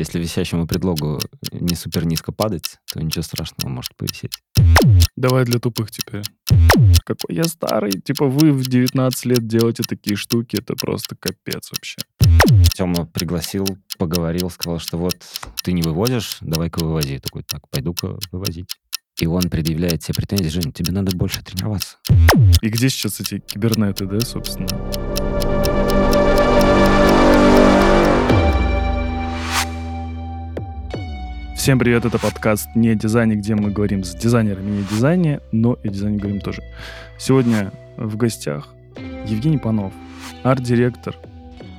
Если висящему предлогу не супер низко падать, то ничего страшного может повисеть. Давай для тупых теперь. Какой я старый. Типа вы в 19 лет делаете такие штуки. Это просто капец вообще. Тёма пригласил, поговорил, сказал, что вот ты не вывозишь, давай-ка вывози. Я такой, так, пойду-ка вывозить. И он предъявляет тебе претензии, Жень, тебе надо больше тренироваться. И где сейчас эти кибернеты, да, собственно? Всем привет, это подкаст «Не дизайне», где мы говорим с дизайнерами не дизайне, но и дизайне говорим тоже. Сегодня в гостях Евгений Панов, арт-директор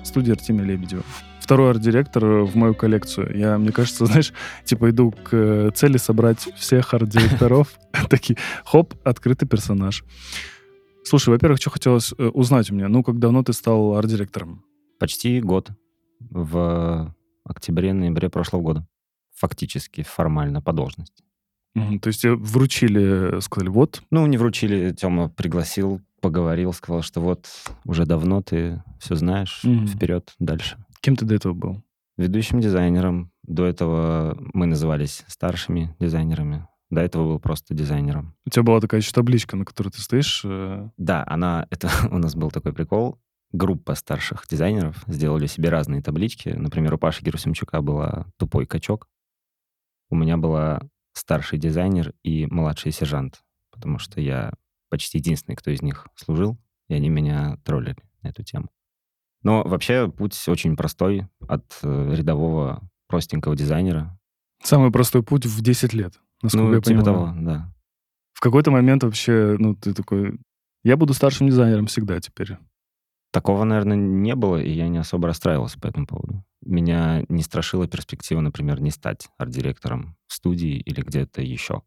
студии Артемия Лебедева. Второй арт-директор в мою коллекцию. Я, мне кажется, знаешь, типа иду к цели собрать всех арт-директоров. Такие, хоп, открытый персонаж. Слушай, во-первых, что хотелось э, узнать у меня. Ну, как давно ты стал арт-директором? Почти год. В октябре-ноябре прошлого года фактически формально по должности. То есть тебе вручили, сказали, вот, Ну, не вручили, Тёма пригласил, поговорил, сказал, что вот уже давно ты все знаешь, Мгм. вперед, дальше. кем ты до этого был? Ведущим дизайнером. До этого мы назывались старшими дизайнерами. До этого был просто дизайнером. У тебя была такая еще табличка, на которой ты стоишь. э, Да, она, это у нас был такой прикол. Группа старших дизайнеров сделали себе разные таблички. Например, у Паши Герусимчука была тупой качок. У меня была старший дизайнер и младший сержант, потому что я почти единственный, кто из них служил, и они меня троллили на эту тему. Но вообще путь очень простой от э, рядового простенького дизайнера. Самый простой путь в 10 лет, насколько ну, я типа понимаю. того, да. В какой-то момент вообще, ну, ты такой, я буду старшим дизайнером всегда теперь. Такого, наверное, не было, и я не особо расстраивался по этому поводу. Меня не страшила перспектива, например, не стать арт-директором в студии или где-то еще.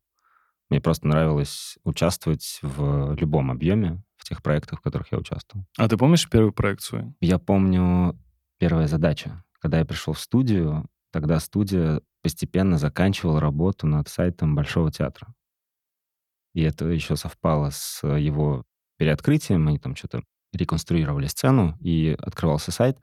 Мне просто нравилось участвовать в любом объеме в тех проектах, в которых я участвовал. А ты помнишь первую проект свою? Я помню первая задача. Когда я пришел в студию, тогда студия постепенно заканчивала работу над сайтом Большого театра. И это еще совпало с его переоткрытием. Они там что-то реконструировали сцену, и открывался сайт.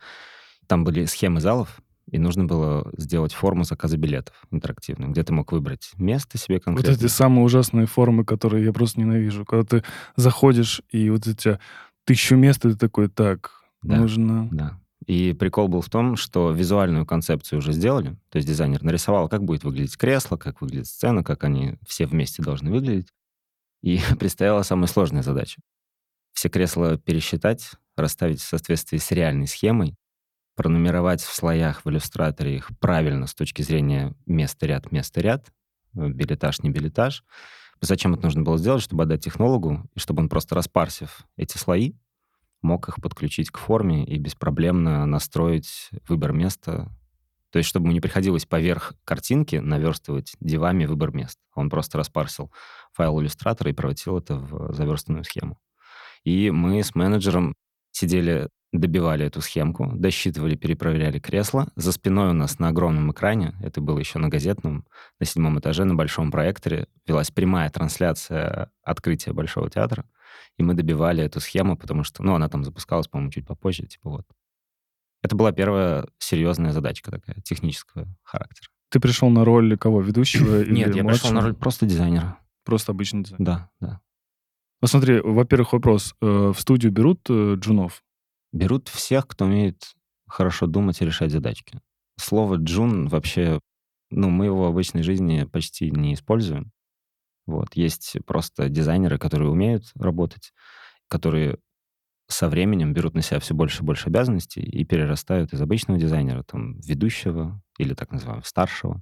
Там были схемы залов, и нужно было сделать форму заказа билетов интерактивную, где ты мог выбрать место себе Вот конкретно. эти самые ужасные формы, которые я просто ненавижу. Когда ты заходишь, и вот у тебя тысячу мест, и ты такой, так, Да. нужно... Да. И прикол был в том, что визуальную концепцию уже сделали. То есть дизайнер нарисовал, как будет выглядеть кресло, как выглядит сцена, как они все вместе должны выглядеть. И предстояла самая сложная задача. Все кресла пересчитать, расставить в соответствии с реальной схемой, пронумеровать в слоях в иллюстраторе их правильно с точки зрения место-ряд, место-ряд, э, билетаж, не билетаж. Зачем это нужно было сделать? Чтобы отдать технологу, и чтобы он просто распарсив эти слои, мог их подключить к форме и беспроблемно настроить выбор места. То есть, чтобы ему не приходилось поверх картинки наверстывать дивами выбор мест. Он просто распарсил файл иллюстратора и превратил это в заверстанную схему. И мы с менеджером сидели, добивали эту схемку, досчитывали, перепроверяли кресло. За спиной у нас на огромном экране, это было еще на газетном, на седьмом этаже, на большом проекторе, велась прямая трансляция открытия Большого театра. И мы добивали эту схему, потому что, ну, она там запускалась, по-моему, чуть попозже, типа вот. Это была первая серьезная задачка такая, технического характера. Ты пришел на роль кого, ведущего Нет, я пришел на роль просто дизайнера. Просто обычный дизайн. Да, да. Ну смотри, во-первых, вопрос. Э, В студию берут э, джунов? Берут всех, кто умеет хорошо думать и решать задачки. Слово «джун» вообще, ну, мы его в обычной жизни почти не используем. Вот. Есть просто дизайнеры, которые умеют работать, которые со временем берут на себя все больше и больше обязанностей и перерастают из обычного дизайнера, там, ведущего или так называемого старшего.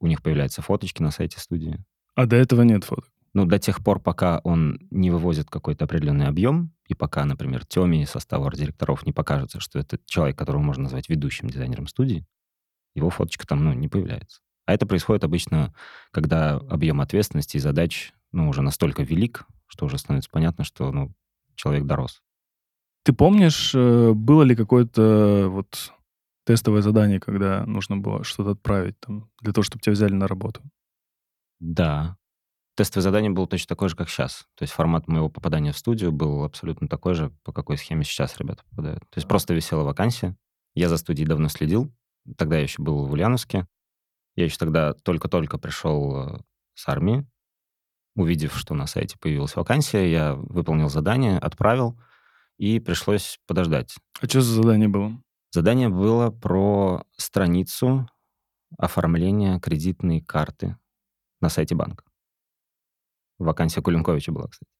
У них появляются фоточки на сайте студии. А до этого нет фоток. Ну, до тех пор, пока он не вывозит какой-то определенный объем, и пока, например, Теме из состава арт-директоров не покажется, что это человек, которого можно назвать ведущим дизайнером студии, его фоточка там, ну, не появляется. А это происходит обычно, когда объем ответственности и задач, ну, уже настолько велик, что уже становится понятно, что, ну, человек дорос. Ты помнишь, э, было ли какое-то вот тестовое задание, когда нужно было что-то отправить там, для того, чтобы тебя взяли на работу? Да. Тестовое задание было точно такое же, как сейчас. То есть формат моего попадания в студию был абсолютно такой же, по какой схеме сейчас ребята попадают. То есть просто висела вакансия. Я за студией давно следил. Тогда я еще был в Ульяновске. Я еще тогда только-только пришел э, с армии. Увидев, что на сайте появилась вакансия, я выполнил задание, отправил, и пришлось подождать. А что за задание было? Задание было про страницу оформления кредитной карты на сайте банка. Вакансия Кулинковича была, кстати.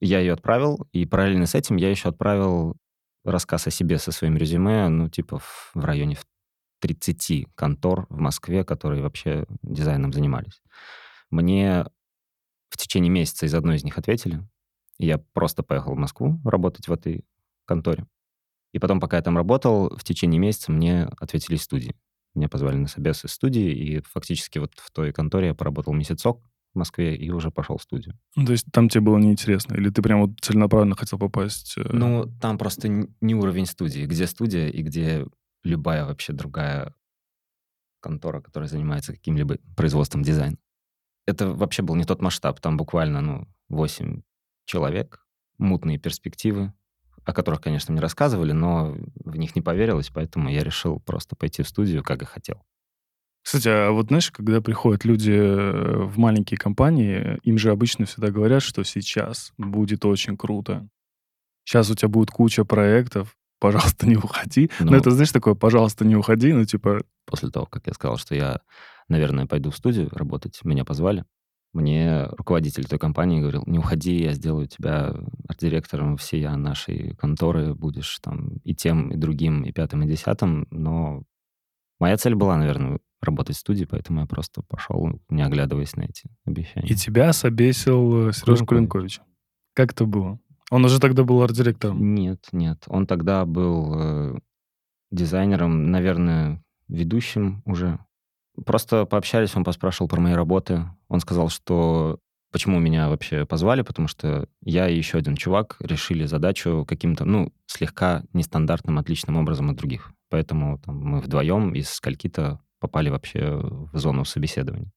Я ее отправил, и параллельно с этим я еще отправил рассказ о себе со своим резюме, ну, типа в, в районе 30 контор в Москве, которые вообще дизайном занимались. Мне в течение месяца из одной из них ответили. Я просто поехал в Москву работать в этой конторе. И потом, пока я там работал, в течение месяца мне ответили студии. Меня позвали на собес из студии, и фактически вот в той конторе я поработал месяцок в Москве и уже пошел в студию. Ну, то есть там тебе было неинтересно? Или ты прям вот целенаправленно хотел попасть? Э? Ну, там просто не уровень студии. Где студия и где любая вообще другая контора, которая занимается каким-либо производством дизайна. Это вообще был не тот масштаб. Там буквально, ну, 8 человек, мутные перспективы, о которых, конечно, мне рассказывали, но в них не поверилось, поэтому я решил просто пойти в студию, как и хотел. Кстати, а вот знаешь, когда приходят люди э, в маленькие компании, им же обычно всегда говорят, что сейчас будет очень круто. Сейчас у тебя будет куча проектов, пожалуйста, не уходи. Ну, ну это, знаешь, такое, пожалуйста, не уходи, ну, типа... После того, как я сказал, что я, наверное, пойду в студию работать, меня позвали, мне руководитель той компании говорил, не уходи, я сделаю тебя арт-директором всей нашей конторы, будешь там и тем, и другим, и пятым, и десятым, но моя цель была, наверное, работать в студии, поэтому я просто пошел, не оглядываясь на эти обещания. И тебя собесил э, Сережа Кулинкович. Как это было? Он уже тогда был арт-директором? Нет, нет. Он тогда был э, дизайнером, наверное, ведущим уже Просто пообщались, он поспрашивал про мои работы. Он сказал, что почему меня вообще позвали, потому что я и еще один чувак решили задачу каким-то, ну, слегка нестандартным, отличным образом от других. Поэтому там, мы вдвоем из скольки-то попали вообще в зону собеседования.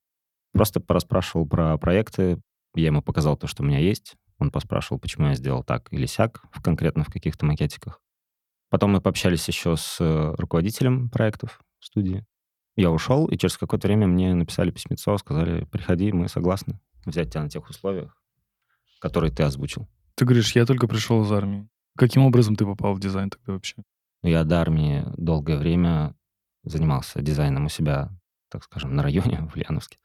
Просто пораспрашивал про проекты, я ему показал то, что у меня есть. Он поспрашивал, почему я сделал так или сяк, в, конкретно в каких-то макетиках. Потом мы пообщались еще с э, руководителем проектов в студии. Я ушел, и через какое-то время мне написали письмецо, сказали, приходи, мы согласны взять тебя на тех условиях, которые ты озвучил. Ты говоришь, я только пришел из армии. Каким образом ты попал в дизайн тогда вообще? Я до армии долгое время занимался дизайном у себя, так скажем, на районе в Ульяновске.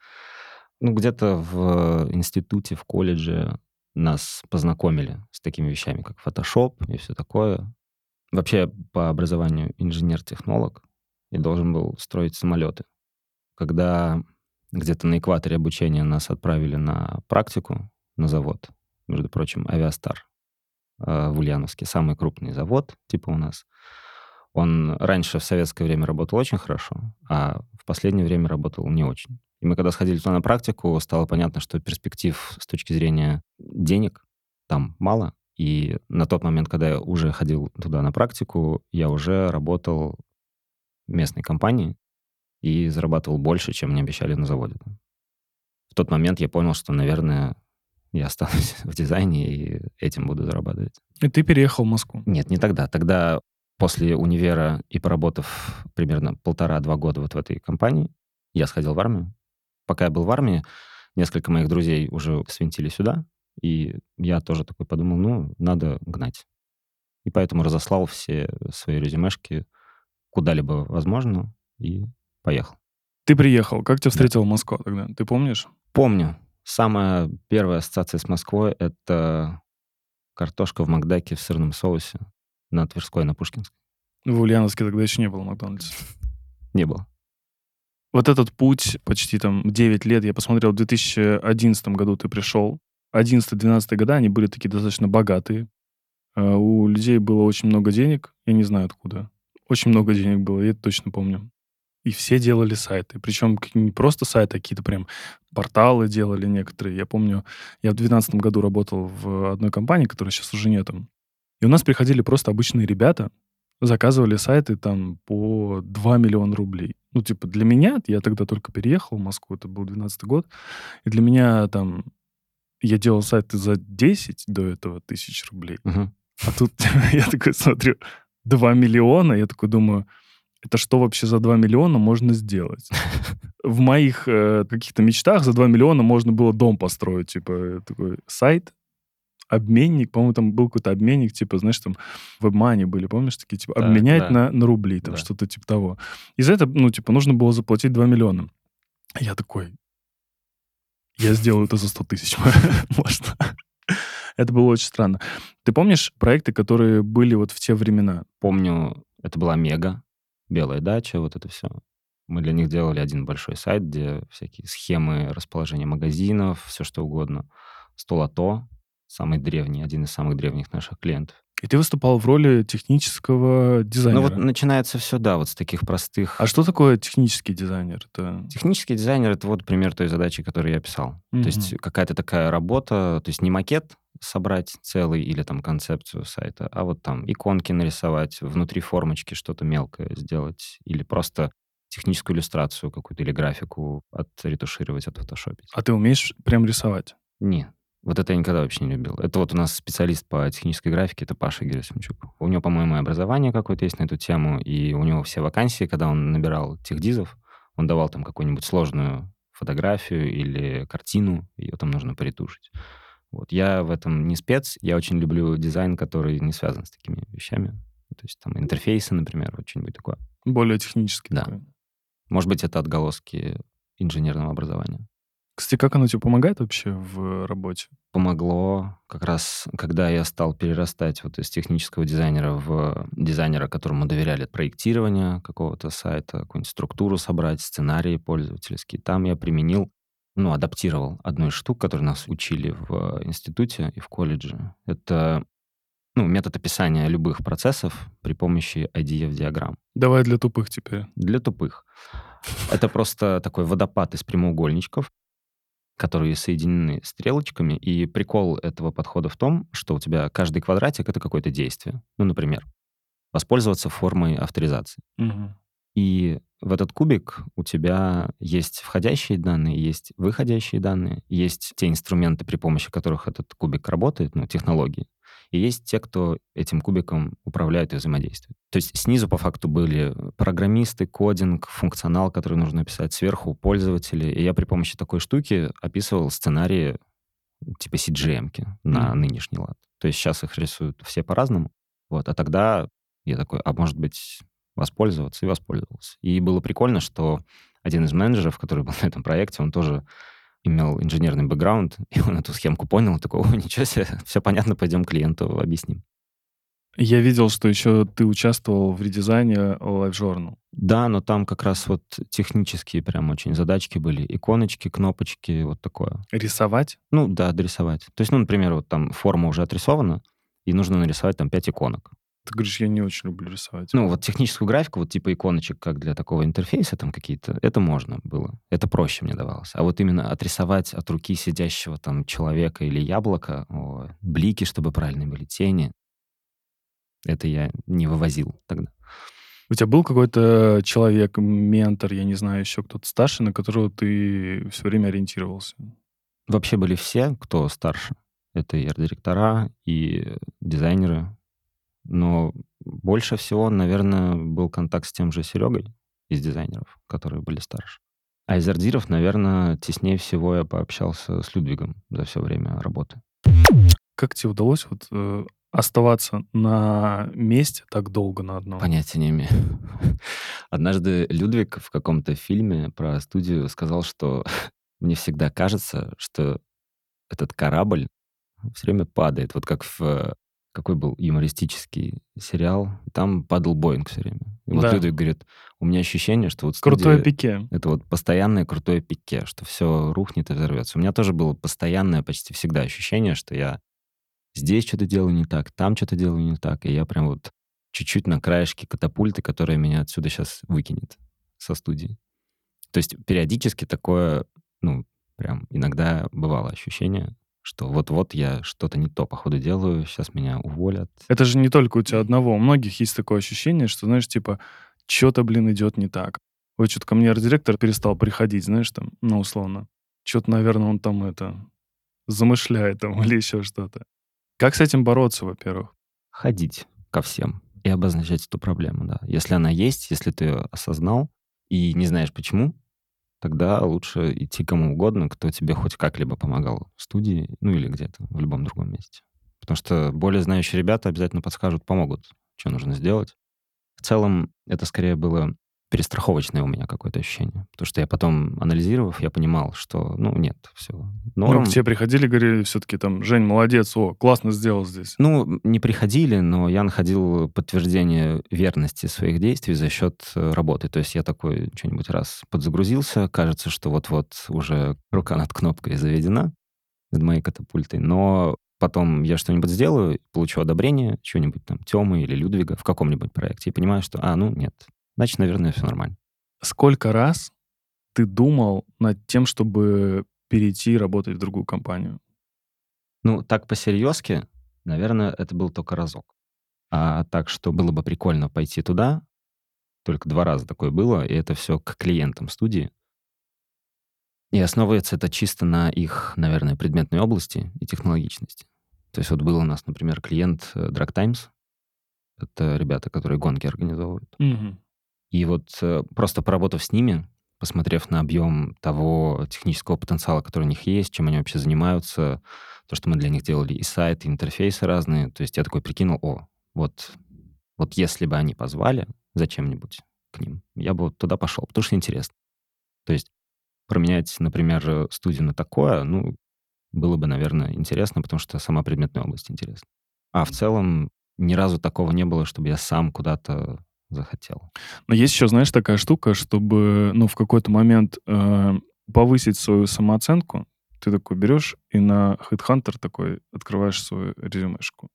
Ну, где-то в институте, в колледже нас познакомили с такими вещами, как Photoshop и все такое. Вообще, по образованию инженер-технолог, и должен был строить самолеты. Когда где-то на экваторе обучения нас отправили на практику на завод, между прочим, Авиастар э, в Ульяновске, самый крупный завод, типа у нас. Он раньше в советское время работал очень хорошо, а в последнее время работал не очень. И мы когда сходили туда на практику, стало понятно, что перспектив с точки зрения денег там мало. И на тот момент, когда я уже ходил туда на практику, я уже работал местной компании и зарабатывал больше, чем мне обещали на заводе. В тот момент я понял, что, наверное, я останусь в дизайне и этим буду зарабатывать. И ты переехал в Москву? Нет, не тогда. Тогда после универа и поработав примерно полтора-два года вот в этой компании, я сходил в армию. Пока я был в армии, несколько моих друзей уже свинтили сюда, и я тоже такой подумал, ну, надо гнать. И поэтому разослал все свои резюмешки куда-либо возможно, и поехал. Ты приехал. Как тебя встретила да. Москва тогда? Ты помнишь? Помню. Самая первая ассоциация с Москвой — это картошка в Макдаке в сырном соусе на Тверской, на Пушкинской. В Ульяновске тогда еще не было Макдональдса. Не было. Вот этот путь почти там 9 лет, я посмотрел, в 2011 году ты пришел. 11-12 года они были такие достаточно богатые. А у людей было очень много денег, я не знаю откуда. Очень много денег было, я это точно помню. И все делали сайты. Причем не просто сайты, а какие-то прям порталы делали некоторые. Я помню, я в 2012 году работал в одной компании, которая сейчас уже нету. И у нас приходили просто обычные ребята, заказывали сайты там по 2 миллиона рублей. Ну, типа, для меня, я тогда только переехал в Москву, это был 12 год, и для меня там, я делал сайты за 10 до этого тысяч рублей. Uh-huh. А тут я такой смотрю, 2 миллиона. Я такой думаю, это что вообще за 2 миллиона можно сделать? В моих э, каких-то мечтах за 2 миллиона можно было дом построить, типа такой сайт, обменник, по-моему, там был какой-то обменник, типа, знаешь, там в WebMoney были, помнишь, такие, типа, Так, обменять да. на, на рубли, там Да. что-то типа того. И за это, ну, типа, нужно было заплатить 2 миллиона. Я такой, я сделаю это за 100 тысяч, можно. Это было очень странно. Ты помнишь проекты, которые были вот в те времена? Помню, это была Мега, Белая дача, вот это все. Мы для них делали один большой сайт, где всякие схемы расположения магазинов, все что угодно. Столото, самый древний, один из самых древних наших клиентов. И ты выступал в роли технического дизайнера. Ну вот начинается все, да, вот с таких простых... А что такое технический дизайнер? Это... Технический дизайнер — это вот пример той задачи, которую я писал. Мгм. То есть какая-то такая работа, то есть не макет собрать целый или там концепцию сайта, а вот там иконки нарисовать, внутри формочки что-то мелкое сделать или просто техническую иллюстрацию какую-то или графику отретушировать, отфотошопить. А ты умеешь прям рисовать? Не, вот это я никогда вообще не любил. Это вот у нас специалист по технической графике, это Паша Герасимчук. У него, по-моему, образование какое-то есть на эту тему, и у него все вакансии, когда он набирал техдизов, он давал там какую-нибудь сложную фотографию или картину, ее там нужно поретушить. Вот. Я в этом не спец, я очень люблю дизайн, который не связан с такими вещами. То есть там интерфейсы, например, вот что-нибудь такое. Более технический Да. такой. Может быть, это отголоски инженерного образования. Кстати, как оно тебе помогает вообще в работе? помогло как раз, когда я стал перерастать вот из технического дизайнера в дизайнера, которому доверяли проектирование какого-то сайта, какую-нибудь структуру собрать, сценарии пользовательские. Там я применил, ну, адаптировал одну из штук, которые нас учили в институте и в колледже. Это ну, метод описания любых процессов при помощи IDF-диаграмм. Давай для тупых теперь. Для тупых. Это просто такой водопад из прямоугольничков, которые соединены стрелочками. И прикол этого подхода в том, что у тебя каждый квадратик — это какое-то действие. Ну, например, воспользоваться формой авторизации. Мгм. И в этот кубик у тебя есть входящие данные, есть выходящие данные, есть те инструменты, при помощи которых этот кубик работает, ну, технологии, и есть те, кто этим кубиком управляет и взаимодействует. То есть снизу по факту были программисты, кодинг, функционал, который нужно описать, сверху пользователи. И я при помощи такой штуки описывал сценарии типа CGM-ки на Мгм. нынешний лад. То есть сейчас их рисуют все по-разному. Вот. А тогда я такой, а может быть, воспользоваться? И воспользовался. И было прикольно, что один из менеджеров, который был на этом проекте, он тоже имел инженерный бэкграунд, и он эту схемку понял, и такой, о, ничего себе, все понятно, пойдем клиенту объясним. Я видел, что еще ты участвовал в редизайне Live Journal. Да, но там как раз вот технические прям очень задачки были. Иконочки, кнопочки, вот такое. Рисовать? Ну да, дорисовать. То есть, ну, например, вот там форма уже отрисована, и нужно нарисовать там пять иконок. Ты говоришь, я не очень люблю рисовать. Ну, вот техническую графику, вот типа иконочек, как для такого интерфейса там какие-то, это можно было. Это проще мне давалось. А вот именно отрисовать от руки сидящего там человека или яблока, о, блики, чтобы правильные были тени, это я не вывозил тогда. У тебя был какой-то человек, ментор, я не знаю, еще кто-то старше, на которого ты все время ориентировался? Вообще были все, кто старше. Это и арт-директора, и дизайнеры. Но больше всего, наверное, был контакт с тем же Серегой из дизайнеров, которые были старше. А из ардиров, наверное, теснее всего я пообщался с Людвигом за все время работы. Как тебе удалось вот э, оставаться на месте так долго на одном? Понятия не имею. Однажды Людвиг в каком-то фильме про студию сказал, что мне всегда кажется, что этот корабль все время падает. Вот как в какой был юмористический сериал, там падал Боинг все время. И вот Да. Людвиг говорит, у меня ощущение, что вот Крутое студия- пике. это вот постоянное крутое пике, что все рухнет и взорвется. У меня тоже было постоянное почти всегда ощущение, что я здесь что-то делаю не так, там что-то делаю не так, и я прям вот чуть-чуть на краешке катапульты, которая меня отсюда сейчас выкинет со студии. То есть периодически такое, ну, прям иногда бывало ощущение, что вот-вот я что-то не то, походу, делаю, сейчас меня уволят. Это же не только у тебя одного. У многих есть такое ощущение, что, знаешь, типа, что-то, блин, идет не так. Ой, что-то ко мне арт-директор перестал приходить, знаешь, там, ну, условно. Что-то, наверное, он там это замышляет там или еще что-то. Как с этим бороться, во-первых? Ходить ко всем. и обозначать эту проблему, да. Если она есть, если ты ее осознал и не знаешь почему, тогда лучше идти кому угодно, кто тебе хоть как-либо помогал в студии, ну или где-то, в любом другом месте. Потому что более знающие ребята обязательно подскажут, помогут, что нужно сделать. В целом, это скорее было перестраховочное у меня какое-то ощущение. Потому что я потом, анализировав, я понимал, что, ну, нет, все, норм. Ну, к тебе приходили, говорили все-таки там, Жень, молодец, о, классно сделал здесь. Ну, не приходили, но я находил подтверждение верности своих действий за счет э, работы. То есть я такой что-нибудь раз подзагрузился, кажется, что вот-вот уже рука над кнопкой заведена над моей катапультой, но потом я что-нибудь сделаю, получу одобрение, что-нибудь там Тёмы или Людвига в каком-нибудь проекте, и понимаю, что, а, ну, нет, значит, наверное, все нормально. Сколько раз ты думал над тем, чтобы перейти работать в другую компанию? Ну, так по-серьезки, наверное, это был только разок. А так, что было бы прикольно пойти туда, только два раза такое было, и это все к клиентам студии. И основывается это чисто на их, наверное, предметной области и технологичности. То есть вот был у нас, например, клиент э, Drag Times. Это ребята, которые гонки организовывают. Мгм. И вот э, просто поработав с ними, посмотрев на объем того технического потенциала, который у них есть, чем они вообще занимаются, то, что мы для них делали и сайты, и интерфейсы разные, то есть я такой прикинул, о, вот, вот если бы они позвали зачем-нибудь к ним, я бы вот туда пошел, потому что интересно. То есть променять, например, студию на такое, ну, было бы, наверное, интересно, потому что сама предметная область интересна. А в целом ни разу такого не было, чтобы я сам куда-то захотел. Но есть еще, знаешь, такая штука, чтобы, ну, в какой-то момент э, повысить свою самооценку, ты такой берешь и на Headhunter такой открываешь свою резюмешку.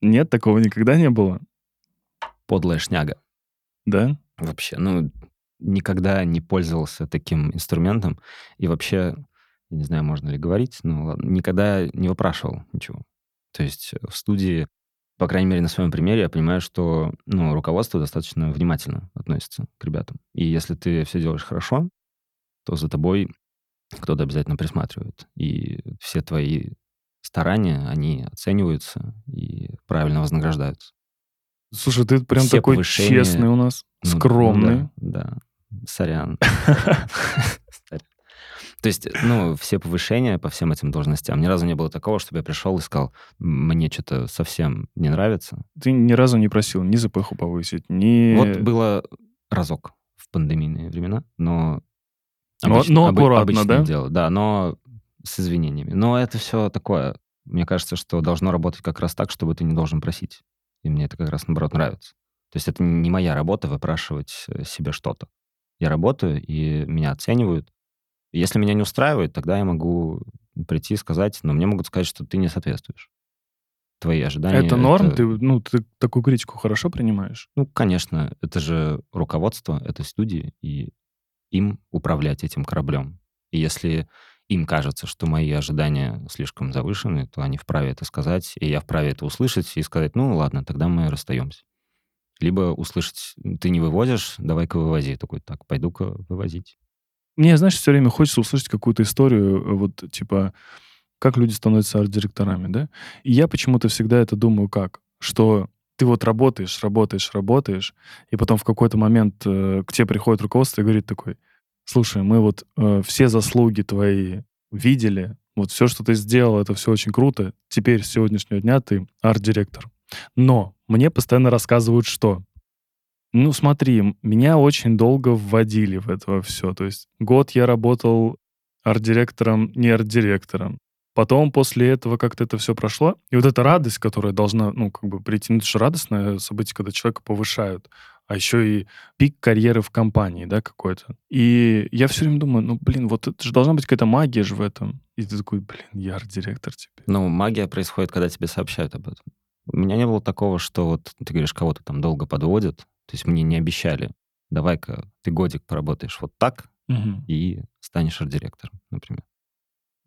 Нет, такого никогда не было, Подлая шняга. да? Вообще, ну, никогда не пользовался таким инструментом. И вообще, не знаю, можно ли говорить, но ладно, никогда не выпрашивал ничего. То есть в студии, по крайней мере, на своем примере, я понимаю, что ну, руководство достаточно внимательно относится к ребятам. И если ты все делаешь хорошо, то за тобой кто-то обязательно присматривает. И все твои старания, они оцениваются и правильно вознаграждаются. Слушай, ты прям Все такой повышения- честный у нас, Ну, скромный. ну да, да. Сорян. То есть, ну, все повышения по всем этим должностям. Ни разу не было такого, чтобы я пришел и сказал, мне что-то совсем не нравится. Ты ни разу не просил ни ЗПХу повысить, ни... Вот было разок в пандемийные времена, но... Но- обычно- но обы- аккуратно, обычное да? дело, да, но с извинениями. Но это все такое. Мне кажется, что должно работать как раз так, чтобы ты не должен просить. И мне это как раз, наоборот, нравится. То есть это не моя работа выпрашивать э, себе что-то. Я работаю, и меня оценивают. Если меня не устраивает, тогда я могу прийти и сказать, но мне могут сказать, что ты не соответствуешь. Твои ожидания... это норм? Ты, ну, ты такую критику хорошо принимаешь? Ну, конечно, это же руководство этой студии, и им управлять этим кораблем. И если им кажется, что мои ожидания слишком завышены, то они вправе это сказать, и я вправе это услышать и сказать, ну ладно, тогда мы расстаемся. Либо услышать, ты не вывозишь, давай-ка вывози. Такой, так, пойду-ка вывозить. Мне, знаешь, все время хочется услышать какую-то историю, э, вот, типа, как люди становятся арт-директорами, да? И я почему-то всегда это думаю как? Что ты вот работаешь, работаешь, работаешь, и потом в какой-то момент э, к тебе приходит руководство и говорит такой, слушай, мы вот э, все заслуги твои видели, вот все, что ты сделал, это все очень круто, теперь с сегодняшнего дня ты арт-директор. Но мне постоянно рассказывают, что ну, смотри, меня очень долго вводили в это все. То есть год я работал арт-директором, не арт-директором. Потом после этого как-то это все прошло. И вот эта радость, которая должна, ну, как бы прийти, ну, это же радостное событие, когда человека повышают. А еще и пик карьеры в компании, да, какой-то. И я все время думаю, ну, блин, вот это же должна быть какая-то магия же в этом. И ты такой, блин, я арт-директор теперь. Ну, магия происходит, когда тебе сообщают об этом. У меня не было такого, что вот ты говоришь, кого-то там долго подводят. То есть мне не обещали, давай-ка ты годик поработаешь вот так, и станешь арт-директором, например.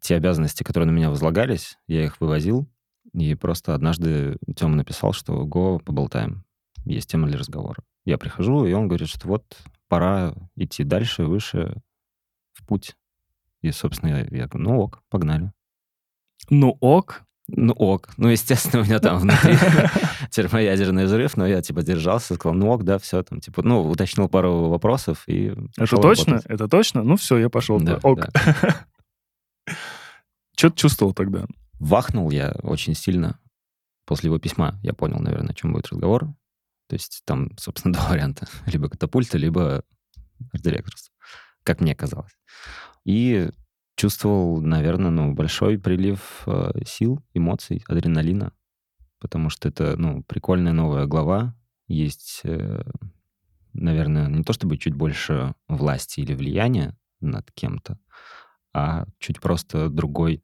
Те обязанности, которые на меня возлагались, я их вывозил, и просто однажды Тёма написал, что «Го, поболтаем, есть тема для разговора». Я прихожу, и он говорит, что вот пора идти дальше, выше, в путь. И, собственно, я, я говорю, ну ок, погнали. Ну ок, Ну, ок. Ну, естественно, у меня там внутри термоядерный взрыв, но я, типа, держался, сказал, ну, ок, да, все, там, типа, ну, уточнил пару вопросов и Это точно? Работать. Это точно? Ну, все, я пошел. Да, ок. Да. Что ты чувствовал тогда? Вахнул я очень сильно. После его письма я понял, наверное, о чем будет разговор. То есть там, собственно, два варианта. Либо катапульта, либо арт-директорство, как мне казалось. И чувствовал, наверное, ну, большой прилив э, сил, эмоций, адреналина, потому что это, ну, прикольная новая глава. Есть, э, наверное, не то чтобы чуть больше власти или влияния над кем-то, а чуть просто другой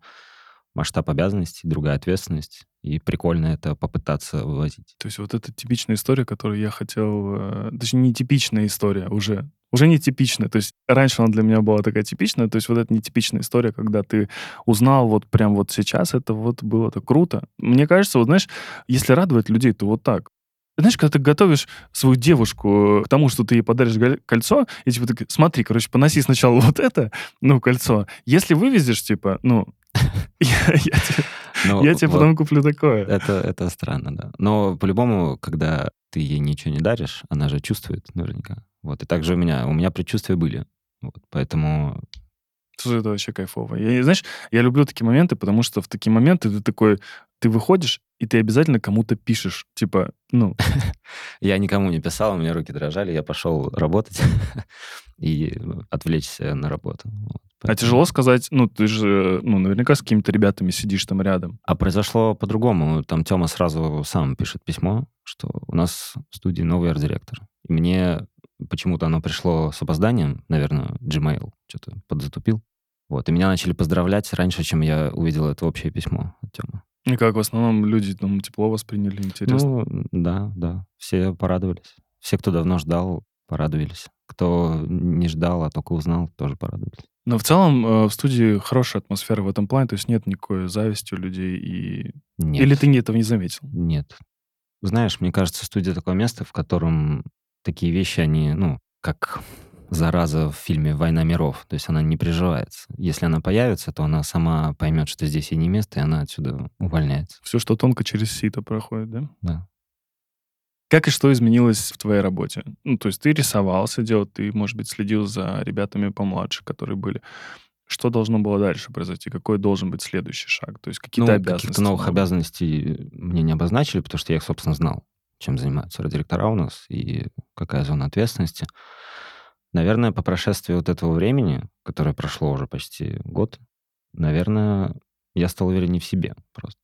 масштаб обязанностей, другая ответственность. И прикольно это попытаться вывозить. То есть вот это типичная история, которую я хотел... Э, точнее, не типичная история уже уже не типичная. То есть раньше она для меня была такая типичная, то есть вот это нетипичная история, когда ты узнал вот прям вот сейчас, это вот было так круто. Мне кажется, вот знаешь, если радовать людей, то вот так. Знаешь, когда ты готовишь свою девушку к тому, что ты ей подаришь кольцо, и типа ты, смотри, короче, поноси сначала вот это, ну, кольцо. Если вывезешь, типа, ну, я тебе потом куплю такое. Это странно, да. Но по-любому, когда ты ей ничего не даришь, она же чувствует наверняка. Вот. И также у меня, у меня предчувствия были. Вот. Поэтому Слушай, это вообще кайфово. Я, знаешь, я люблю такие моменты, потому что в такие моменты ты такой, ты выходишь, и ты обязательно кому-то пишешь. Типа, ну... Я никому не писал, у меня руки дрожали, я пошел работать и отвлечься на работу. А тяжело сказать, ну, ты же, ну, наверняка с какими-то ребятами сидишь там рядом. А произошло по-другому. Там Тёма сразу сам пишет письмо, что у нас в студии новый арт-директор. И мне почему-то оно пришло с опозданием, наверное, Gmail что-то подзатупил. Вот, и меня начали поздравлять раньше, чем я увидел это общее письмо от Тёмы. И как в основном люди там тепло восприняли, интересно? Ну, да, да. Все порадовались. Все, кто давно ждал, порадовались. Кто не ждал, а только узнал, тоже порадовались. Но в целом э, в студии хорошая атмосфера в этом плане, то есть нет никакой зависти у людей и... Нет. Или ты этого не заметил? Нет. Знаешь, мне кажется, студия такое место, в котором такие вещи, они, ну, как зараза в фильме «Война миров». То есть она не приживается. Если она появится, то она сама поймет, что здесь ей не место, и она отсюда увольняется. Все, что тонко через сито проходит, да? Да. Как и что изменилось в твоей работе? Ну, то есть ты рисовал, сидел, ты, может быть, следил за ребятами помладше, которые были. Что должно было дальше произойти? Какой должен быть следующий шаг? То есть какие-то ну, обязанности? Каких-то новых обязанностей мне не обозначили, потому что я их, собственно, знал, чем занимаются директора у нас и какая зона ответственности. Наверное, по прошествии вот этого времени, которое прошло уже почти год, наверное, я стал увереннее в себе просто.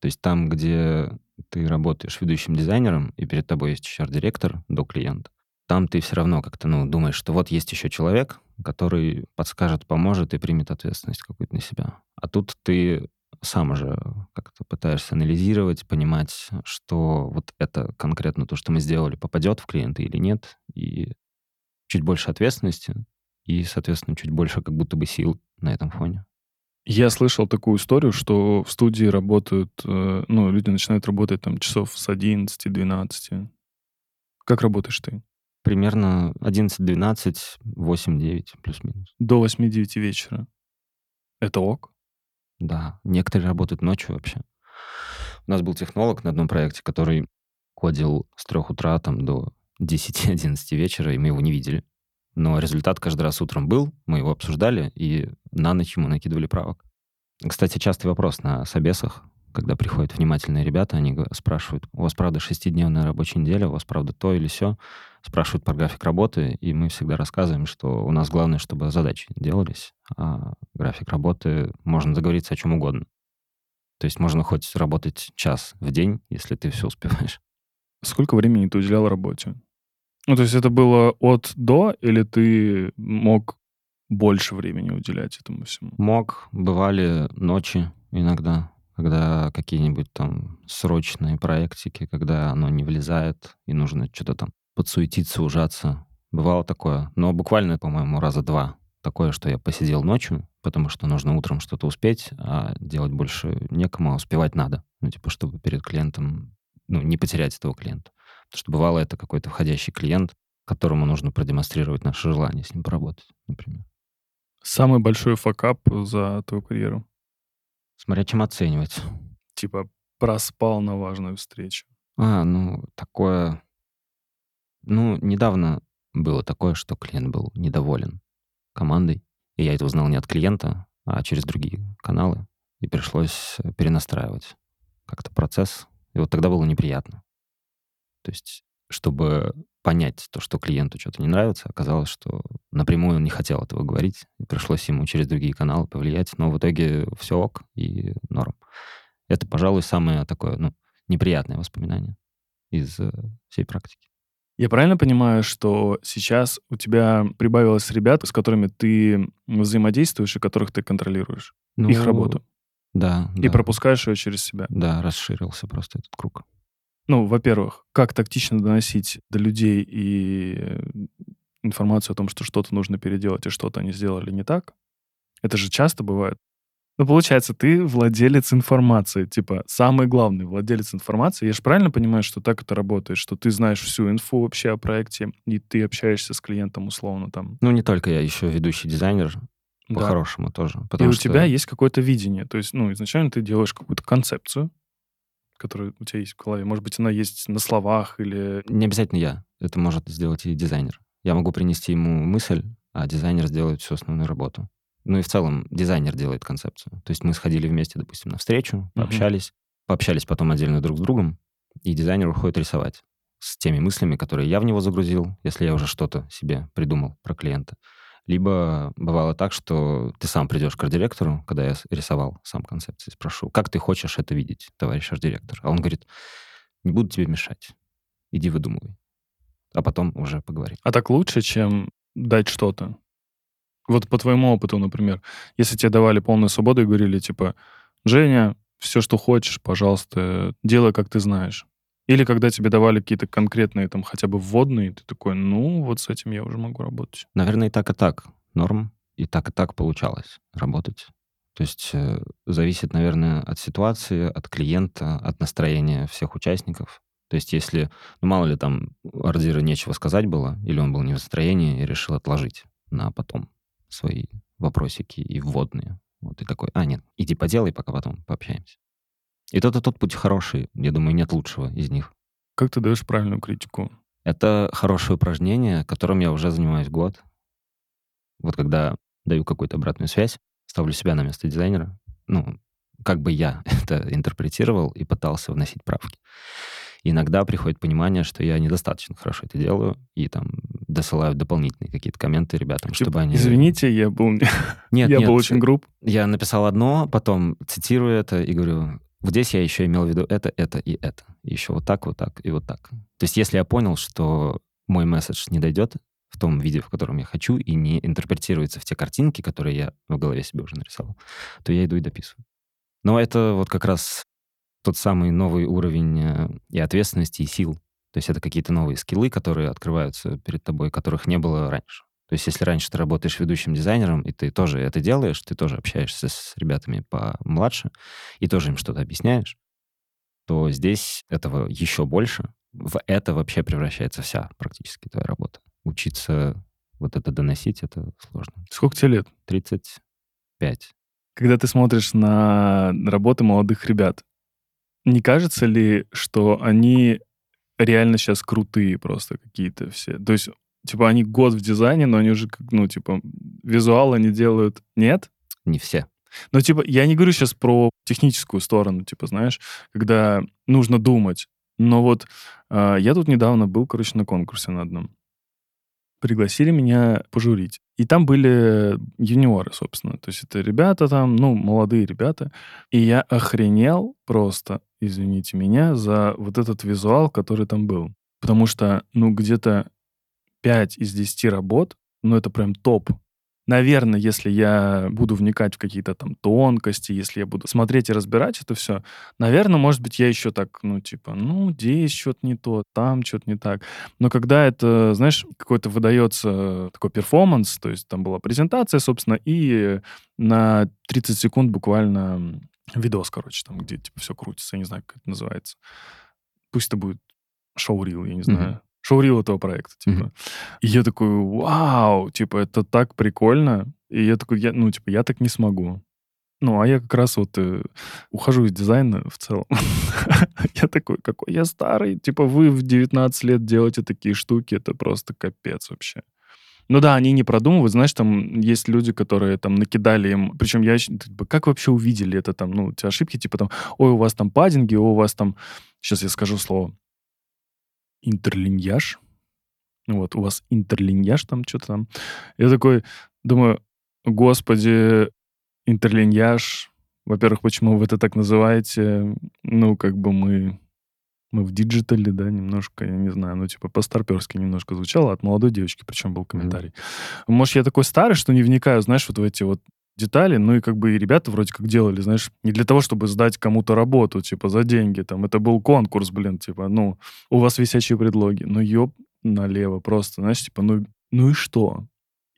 То есть там, где ты работаешь ведущим дизайнером, и перед тобой есть HR-директор до клиента, там ты все равно как-то, ну, думаешь, что вот есть еще человек, который подскажет, поможет и примет ответственность какую-то на себя. А тут ты сам уже как-то пытаешься анализировать, понимать, что вот это конкретно то, что мы сделали, попадет в клиента или нет, и чуть больше ответственности, и, соответственно, чуть больше как будто бы сил на этом фоне. Я слышал такую историю, что в студии работают, э, ну, люди начинают работать там часов с 11-12. Как работаешь ты? Примерно 11-12, 8-9 плюс-минус. До 8-9 вечера. Это ок? Да. Некоторые работают ночью вообще. У нас был технолог на одном проекте, который кодил с трех утра там до 10-11 вечера, и мы его не видели. Но результат каждый раз утром был, мы его обсуждали, и на ночь ему накидывали правок. Кстати, частый вопрос на собесах, когда приходят внимательные ребята, они спрашивают, у вас, правда, шестидневная рабочая неделя, у вас, правда, то или все? Спрашивают про график работы, и мы всегда рассказываем, что у нас главное, чтобы задачи делались, а график работы, можно договориться о чем угодно. То есть можно хоть работать час в день, если ты все успеваешь. Сколько времени ты уделял работе? Ну, то есть это было от до, или ты мог больше времени уделять этому всему? Мог. Бывали ночи иногда, когда какие-нибудь там срочные проектики, когда оно не влезает, и нужно что-то там подсуетиться, ужаться. Бывало такое. Но буквально, по-моему, раза два такое, что я посидел ночью, потому что нужно утром что-то успеть, а делать больше некому, а успевать надо. Ну, типа, чтобы перед клиентом, ну, не потерять этого клиента. Потому что бывало это какой-то входящий клиент, которому нужно продемонстрировать наше желание с ним поработать, например. Самый большой факап за твою карьеру? Смотря чем оценивать. типа, проспал на важную встречу? А, ну, такое... Ну, недавно было такое, что клиент был недоволен командой. И я это узнал не от клиента, а через другие каналы. И пришлось э, перенастраивать как-то процесс. И вот тогда было неприятно. То есть, чтобы понять то, что клиенту что-то не нравится, оказалось, что напрямую он не хотел этого говорить, и пришлось ему через другие каналы повлиять, но в итоге все ок и норм. Это, пожалуй, самое такое, ну, неприятное воспоминание из э, всей практики. Я правильно понимаю, что сейчас у тебя прибавилось ребят, с которыми ты взаимодействуешь и которых ты контролируешь? Ну, их работу? Да, И да. пропускаешь ее через себя? Да, расширился просто этот круг. Ну, во-первых, как тактично доносить до людей и э, информацию о том, что что-то нужно переделать и что-то они сделали не так? Это же часто бывает. Ну, получается, ты владелец информации, типа, самый главный владелец информации. Я же правильно понимаю, что так это работает, что ты знаешь всю инфу вообще о проекте, и ты общаешься с клиентом условно там. Ну, не только я, еще ведущий дизайнер, Да. по-хорошему тоже. И у что... тебя есть какое-то видение. То есть, ну, изначально ты делаешь какую-то концепцию, которая у тебя есть в голове. Может быть, она есть на словах или... Не обязательно я. Это может сделать и дизайнер. Я могу принести ему мысль, а дизайнер сделает всю основную работу. Ну и в целом дизайнер делает концепцию. То есть мы сходили вместе, допустим, на встречу, пообщались, пообщались потом отдельно друг с другом, и дизайнер уходит рисовать с теми мыслями, которые я в него загрузил, если я уже что-то себе придумал про клиента. Либо бывало так, что ты сам придешь к арт-директору, когда я рисовал сам концепции, спрошу, как ты хочешь это видеть, товарищ арт-директор? А он говорит, не буду тебе мешать, иди выдумывай. А потом уже поговорим. А так лучше, чем дать что-то? Вот по твоему опыту, например, если тебе давали полную свободу и говорили, типа, Женя, все, что хочешь, пожалуйста, делай, как ты знаешь. Или когда тебе давали какие-то конкретные, там, хотя бы вводные, ты такой, ну, вот с этим я уже могу работать. Наверное, и так, и так норм, и так, и так получалось работать. То есть э, зависит, наверное, от ситуации, от клиента, от настроения всех участников. То есть если, ну, мало ли там у ардира нечего сказать было, или он был не в настроении и решил отложить на потом свои вопросики и вводные. Вот и такой, а, нет, иди поделай, пока потом пообщаемся. И тот, и тот путь хороший. Я думаю, нет лучшего из них. Как ты даешь правильную критику? Это хорошее упражнение, которым я уже занимаюсь год. Вот когда даю какую-то обратную связь, ставлю себя на место дизайнера, ну, как бы я это интерпретировал и пытался вносить правки. Иногда приходит понимание, что я недостаточно хорошо это делаю, и там досылаю дополнительные какие-то комменты ребятам, чтобы они... Извините, я был, Нет, я нет, был очень груб. я написал одно, потом цитирую это и говорю, вот здесь я еще имел в виду это, это и это. Еще вот так, вот так и вот так. То есть если я понял, что мой месседж не дойдет в том виде, в котором я хочу, и не интерпретируется в те картинки, которые я в голове себе уже нарисовал, то я иду и дописываю. Но это вот как раз тот самый новый уровень э, и ответственности, и сил. То есть это какие-то новые скиллы, которые открываются перед тобой, которых не было раньше. То есть если раньше ты работаешь ведущим дизайнером, и ты тоже это делаешь, ты тоже общаешься с ребятами помладше, и тоже им что-то объясняешь, то здесь этого еще больше. В это вообще превращается вся практически твоя работа. Учиться вот это доносить, это сложно. Сколько тебе лет? 35. Когда ты смотришь на работы молодых ребят, не кажется ли, что они реально сейчас крутые просто какие-то все? То есть, типа, они год в дизайне, но они уже, как, ну, типа, визуал они делают... Нет? Не все. Ну, типа, я не говорю сейчас про техническую сторону, типа, знаешь, когда нужно думать. Но вот э, я тут недавно был, короче, на конкурсе на одном. Пригласили меня пожурить. И там были юниоры, собственно. То есть это ребята там, ну, молодые ребята. И я охренел просто, извините меня, за вот этот визуал, который там был. Потому что, ну, где-то 5 из 10 работ, ну, это прям топ. Наверное, если я буду вникать в какие-то там тонкости, если я буду смотреть и разбирать это все, наверное, может быть, я еще так, ну, типа, ну, здесь что-то не то, там что-то не так. Но когда это, знаешь, какой-то выдается такой перформанс, то есть там была презентация, собственно, и на 30 секунд буквально видос, короче, там, где, типа, все крутится, я не знаю, как это называется. Пусть это будет шоу-рил, я не знаю. Мгм. Шоу-рил этого проекта, типа. Мгм. И я такой, вау, типа, это так прикольно. И я такой, я, ну, типа, я так не смогу. Ну, а я как раз вот э, ухожу из дизайна в целом. я такой, какой я старый. Типа вы в 19 лет делаете такие штуки, это просто капец вообще. Ну да, они не продумывают. Знаешь, там есть люди, которые там накидали им... Причем я... Типа, как вообще увидели это там? Ну, те ошибки, типа там, ой, у вас там паддинги, ой, у вас там... Сейчас я скажу слово. Интерлиньяж. Вот, у вас интерлиньяж там, что-то там. Я такой думаю, господи, интерлиньяж. Во-первых, почему вы это так называете? Ну, как бы мы мы в диджитале, да, немножко, я не знаю, ну, типа, по-старперски немножко звучало, от молодой девочки, причем был комментарий. Mm-hmm. Может, я такой старый, что не вникаю, знаешь, вот в эти вот детали, ну и как бы и ребята вроде как делали, знаешь, не для того, чтобы сдать кому-то работу, типа, за деньги, там, это был конкурс, блин, типа, ну, у вас висячие предлоги, ну, ёб налево просто, знаешь, типа, ну, ну и что?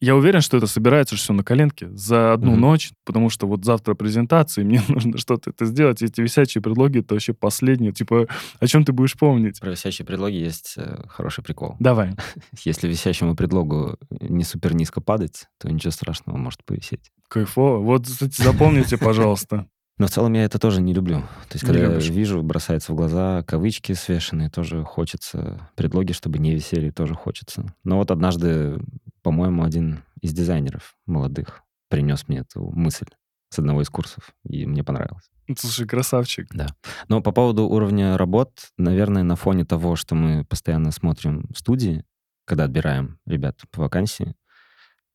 Я уверен, что это собирается все на коленке за одну mm-hmm. ночь, потому что вот завтра презентация, и мне нужно что-то это сделать. Эти висячие предлоги — это вообще последнее. Типа, о чем ты будешь помнить? Про висячие предлоги есть э, хороший прикол. Давай. Если висящему предлогу не супер низко падать, то ничего страшного может повисеть. Кайфово. Вот, кстати, запомните, пожалуйста. Но в целом я это тоже не люблю. То есть, когда я вижу, бросается в глаза кавычки свешенные, тоже хочется. Предлоги, чтобы не висели, тоже хочется. Но вот однажды, по-моему, один из дизайнеров молодых принес мне эту мысль с одного из курсов, и мне понравилось. Слушай, красавчик. Да. Но по поводу уровня работ, наверное, на фоне того, что мы постоянно смотрим в студии, когда отбираем ребят по вакансии,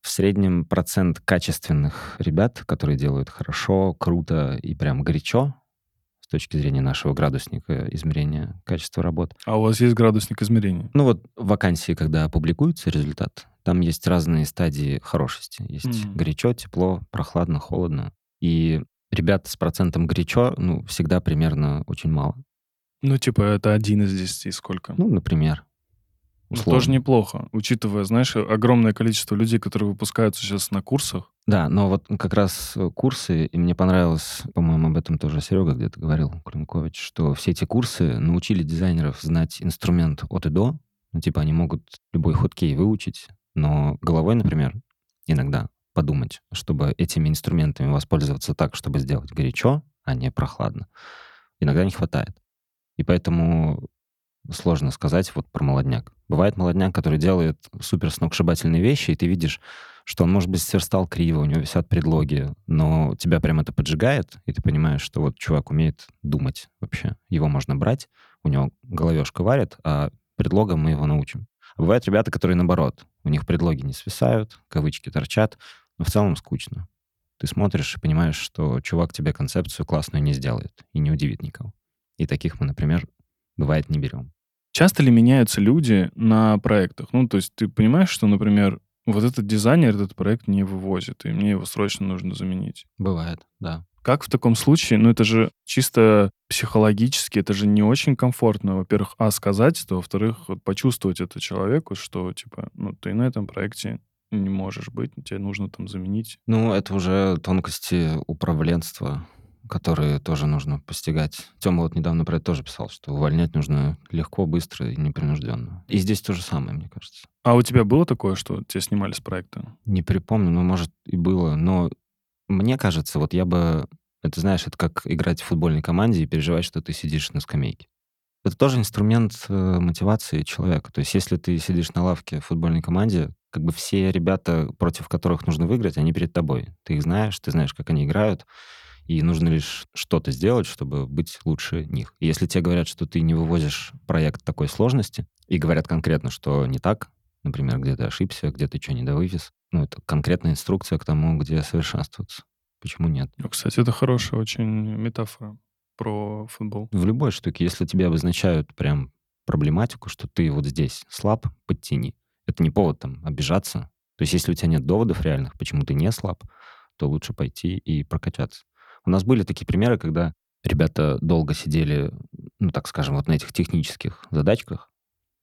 в среднем процент качественных ребят, которые делают хорошо, круто и прям горячо, с точки зрения нашего градусника измерения качества работ. А у вас есть градусник измерения? Ну вот вакансии, когда публикуется результат, там есть разные стадии хорошести. Есть mm. горячо, тепло, прохладно, холодно. И ребят с процентом горячо, ну, всегда примерно очень мало. Ну, типа, это один из десяти сколько? Ну, например. Ну, тоже неплохо, учитывая, знаешь, огромное количество людей, которые выпускаются сейчас на курсах. Да, но вот как раз э, курсы, и мне понравилось, по-моему, об этом тоже Серега где-то говорил, Климкович, что все эти курсы научили дизайнеров знать инструмент от и до. Ну, типа, они могут любой хоткей выучить, но головой, например, иногда подумать, чтобы этими инструментами воспользоваться так, чтобы сделать горячо, а не прохладно, иногда не хватает. И поэтому сложно сказать вот про молодняк. Бывает молодняк, который делает супер сногсшибательные вещи, и ты видишь, что он, может быть, сверстал криво, у него висят предлоги, но тебя прям это поджигает, и ты понимаешь, что вот чувак умеет думать вообще. Его можно брать, у него головешка варит, а предлогом мы его научим. А бывают ребята, которые наоборот, у них предлоги не свисают, кавычки торчат, но в целом скучно. Ты смотришь и понимаешь, что чувак тебе концепцию классную не сделает и не удивит никого. И таких мы, например, бывает не берем. Часто ли меняются люди на проектах? Ну, то есть ты понимаешь, что, например, вот этот дизайнер этот проект не вывозит, и мне его срочно нужно заменить. Бывает, да. Как в таком случае? Ну, это же чисто психологически, это же не очень комфортно, во-первых, а, сказать это, во-вторых, вот, почувствовать это человеку, что, типа, ну, ты на этом проекте не можешь быть, тебе нужно там заменить. Ну, это уже тонкости управленства которые тоже нужно постигать. Тёма вот недавно про это тоже писал, что увольнять нужно легко, быстро и непринужденно. И здесь то же самое, мне кажется. А у тебя было такое, что тебя снимали с проекта? Не припомню, но, может, и было. Но мне кажется, вот я бы... Это, знаешь, это как играть в футбольной команде и переживать, что ты сидишь на скамейке. Это тоже инструмент э, мотивации человека. То есть если ты сидишь на лавке в футбольной команде, как бы все ребята, против которых нужно выиграть, они перед тобой. Ты их знаешь, ты знаешь, как они играют, и нужно лишь что-то сделать, чтобы быть лучше них. И если тебе говорят, что ты не вывозишь проект такой сложности, и говорят конкретно, что не так, например, где ты ошибся, где ты что не довывез, ну, это конкретная инструкция к тому, где совершенствоваться. Почему нет? Ну, кстати, это хорошая очень метафора про футбол. В любой штуке, если тебе обозначают прям проблематику, что ты вот здесь слаб, подтяни. Это не повод там обижаться. То есть если у тебя нет доводов реальных, почему ты не слаб, то лучше пойти и прокачаться. У нас были такие примеры, когда ребята долго сидели, ну, так скажем, вот на этих технических задачках,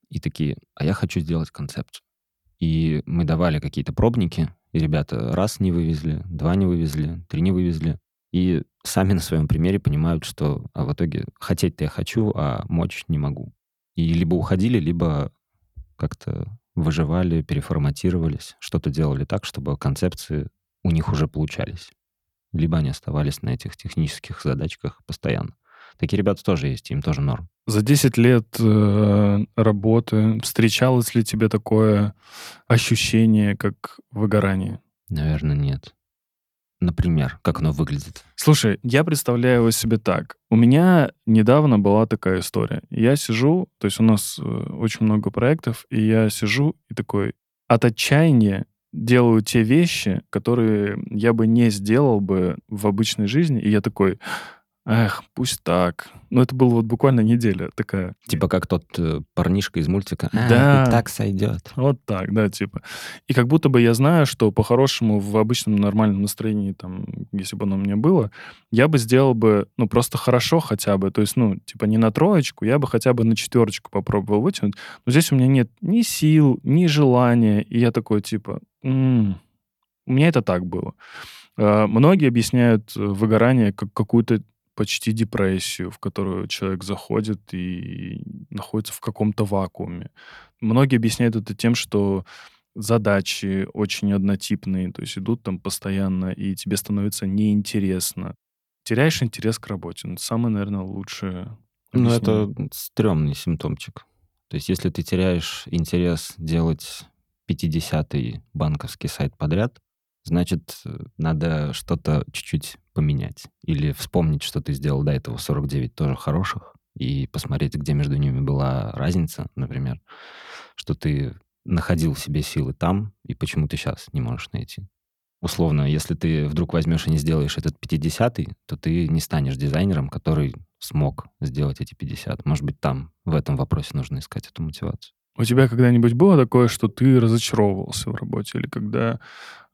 и такие, а я хочу сделать концепцию. И мы давали какие-то пробники, и ребята раз не вывезли, два не вывезли, три не вывезли. И сами на своем примере понимают, что а в итоге хотеть-то я хочу, а мочь не могу. И либо уходили, либо как-то выживали, переформатировались, что-то делали так, чтобы концепции у них уже получались. Либо они оставались на этих технических задачках постоянно. Такие ребята тоже есть, им тоже норм. За 10 лет э, работы встречалось ли тебе такое ощущение, как выгорание? Наверное, нет. Например, как оно выглядит? Слушай, я представляю его себе так. У меня недавно была такая история. Я сижу, то есть у нас э, очень много проектов, и я сижу и такой от отчаяния делаю те вещи, которые я бы не сделал бы в обычной жизни, и я такой, Эх, пусть так. Ну, это было вот буквально неделя такая. Типа как тот э, парнишка из мультика. А, Да. и так сойдет. Вот так, да, типа. И как будто бы я знаю, что по-хорошему в обычном нормальном настроении, там, если бы оно у меня было, я бы сделал бы, ну, просто хорошо хотя бы. То есть, ну, типа не на троечку, я бы хотя бы на четверочку попробовал вытянуть. Но здесь у меня нет ни сил, ни желания. И я такой, типа, «М, у меня это так было. А, Многие объясняют э, выгорание как какую-то почти депрессию, в которую человек заходит и находится в каком-то вакууме. Многие объясняют это тем, что задачи очень однотипные, то есть идут там постоянно, и тебе становится неинтересно. Теряешь интерес к работе. Ну, Это самое, наверное, лучшее Ну, это стрёмный симптомчик. То есть если ты теряешь интерес делать 50-й банковский сайт подряд, значит, э, надо что-то чуть-чуть поменять. Или вспомнить, что ты сделал до этого 49 тоже хороших, и посмотреть, где между ними была разница, например, что ты находил в себе силы там, и почему ты сейчас не можешь найти. Условно, если ты вдруг возьмешь и не сделаешь этот 50-й, то ты не станешь дизайнером, который смог сделать эти 50. Может быть, там в этом вопросе нужно искать эту мотивацию. У тебя когда-нибудь было такое, что ты разочаровывался в работе, или когда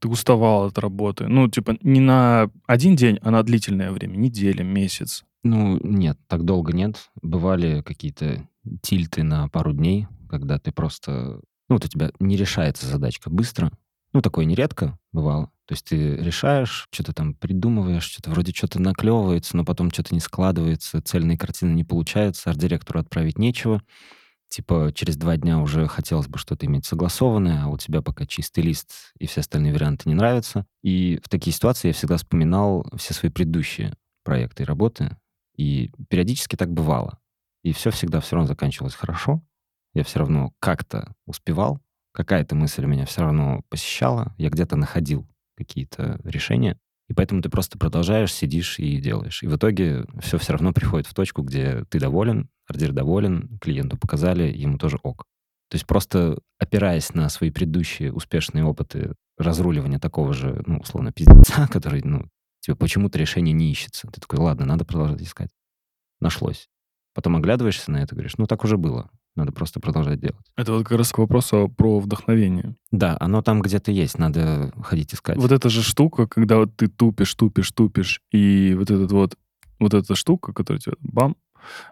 ты уставал от работы? Ну, типа, не на один день, а на длительное время, неделя, месяц. Ну, нет, так долго нет. Бывали какие-то тильты на пару дней, когда ты просто... Ну, вот у тебя не решается задачка быстро. Ну, такое нередко бывало. То есть ты решаешь, что-то там придумываешь, что-то вроде что-то наклевывается, но потом что-то не складывается, цельные картины не получаются, арт-директору отправить нечего. Типа через два дня уже хотелось бы что-то иметь согласованное, а у тебя пока чистый лист и все остальные варианты не нравятся. И в такие ситуации я всегда вспоминал все свои предыдущие проекты и работы, и периодически так бывало. И все всегда все равно заканчивалось хорошо. Я все равно как-то успевал, какая-то мысль меня все равно посещала, я где-то находил какие-то решения, и поэтому ты просто продолжаешь, сидишь и делаешь. И в итоге все все равно приходит в точку, где ты доволен, ордер доволен, клиенту показали, ему тоже ок. То есть просто опираясь на свои предыдущие успешные опыты разруливания такого же, ну, условно, пиздеца, который, ну, тебе почему-то решение не ищется. Ты такой, ладно, надо продолжать искать. Нашлось. Потом оглядываешься на это, говоришь, ну, так уже было. Надо просто продолжать делать. Это вот как раз к вопросу про вдохновение. Да, оно там где-то есть, надо ходить искать. Вот эта же штука, когда вот ты тупишь, тупишь, тупишь, и вот этот вот, вот эта штука, которая тебе бам,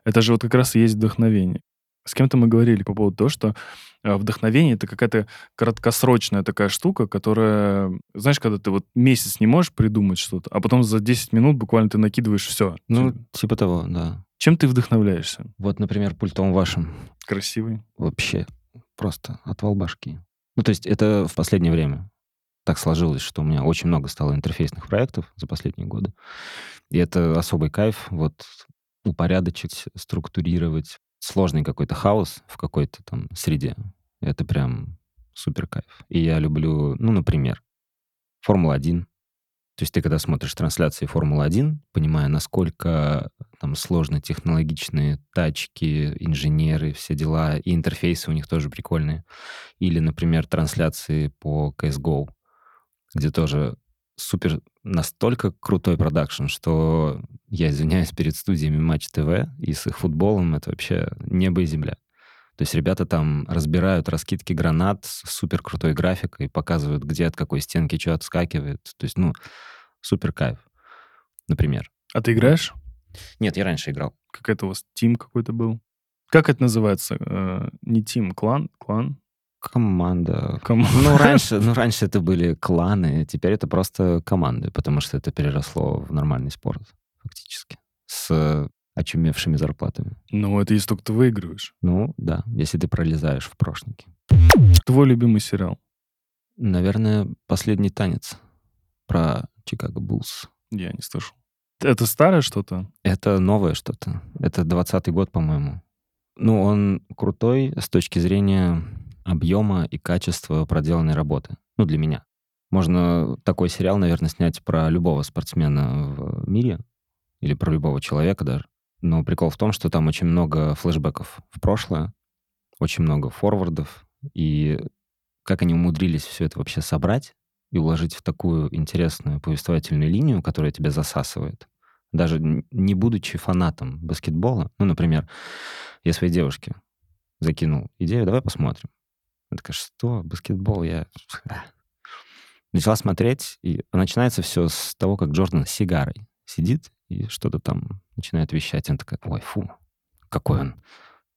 это же вот как раз и есть вдохновение. С кем-то мы говорили по поводу того, что э, вдохновение — это какая-то краткосрочная такая штука, которая, знаешь, когда ты вот месяц не можешь придумать что-то, а потом за 10 минут буквально ты накидываешь все. Ну, типа того, да. Чем ты вдохновляешься? Вот, например, пультом вашим Красивый. вообще просто отвал башки. Ну, то есть это в последнее время так сложилось, что у меня очень много стало интерфейсных проектов за последние годы. И это особый кайф, вот упорядочить, структурировать сложный какой-то хаос в какой-то там среде. Это прям супер кайф. И я люблю, ну, например, Формула-1. То есть ты, когда смотришь трансляции Формулы-1, понимая, насколько там сложно технологичные тачки, инженеры, все дела, и интерфейсы у них тоже прикольные. Или, например, трансляции по CSGO, где тоже супер настолько крутой продакшн, что я извиняюсь перед студиями Матч ТВ и с их футболом это вообще небо и земля. То есть ребята там разбирают раскидки гранат с супер крутой графикой, показывают, где от какой стенки что отскакивает. То есть, ну, супер кайф, например. А ты играешь? Нет, я раньше играл. Какая-то у вас тим какой-то был? Как это называется? Э, не тим, клан? Клан? Команда. Ком- Ну, раньше, ну, раньше это были кланы, теперь это просто команды, потому что это переросло в нормальный спорт, фактически, с очумевшими зарплатами. Ну, это если только ты выигрываешь. Ну, да, если ты пролезаешь в прошники. Твой любимый сериал? Наверное, «Последний танец» про Чикаго Буллс. Я не слышал. Это старое что-то? Это новое что-то. Это 20 год, по-моему. Ну, он крутой с точки зрения объема и качества проделанной работы. Ну, для меня. Можно такой сериал, наверное, снять про любого спортсмена в мире или про любого человека даже. Но прикол в том, что там очень много флешбеков в прошлое, очень много форвардов, и как они умудрились все это вообще собрать и уложить в такую интересную повествовательную линию, которая тебя засасывает, даже не будучи фанатом баскетбола. Ну, например, я своей девушке закинул идею, давай посмотрим. Она такая, что, баскетбол, я... Начала смотреть, и начинается все с того, как Джордан с сигарой сидит и что-то там начинает вещать. Она такая, ой, фу, какой он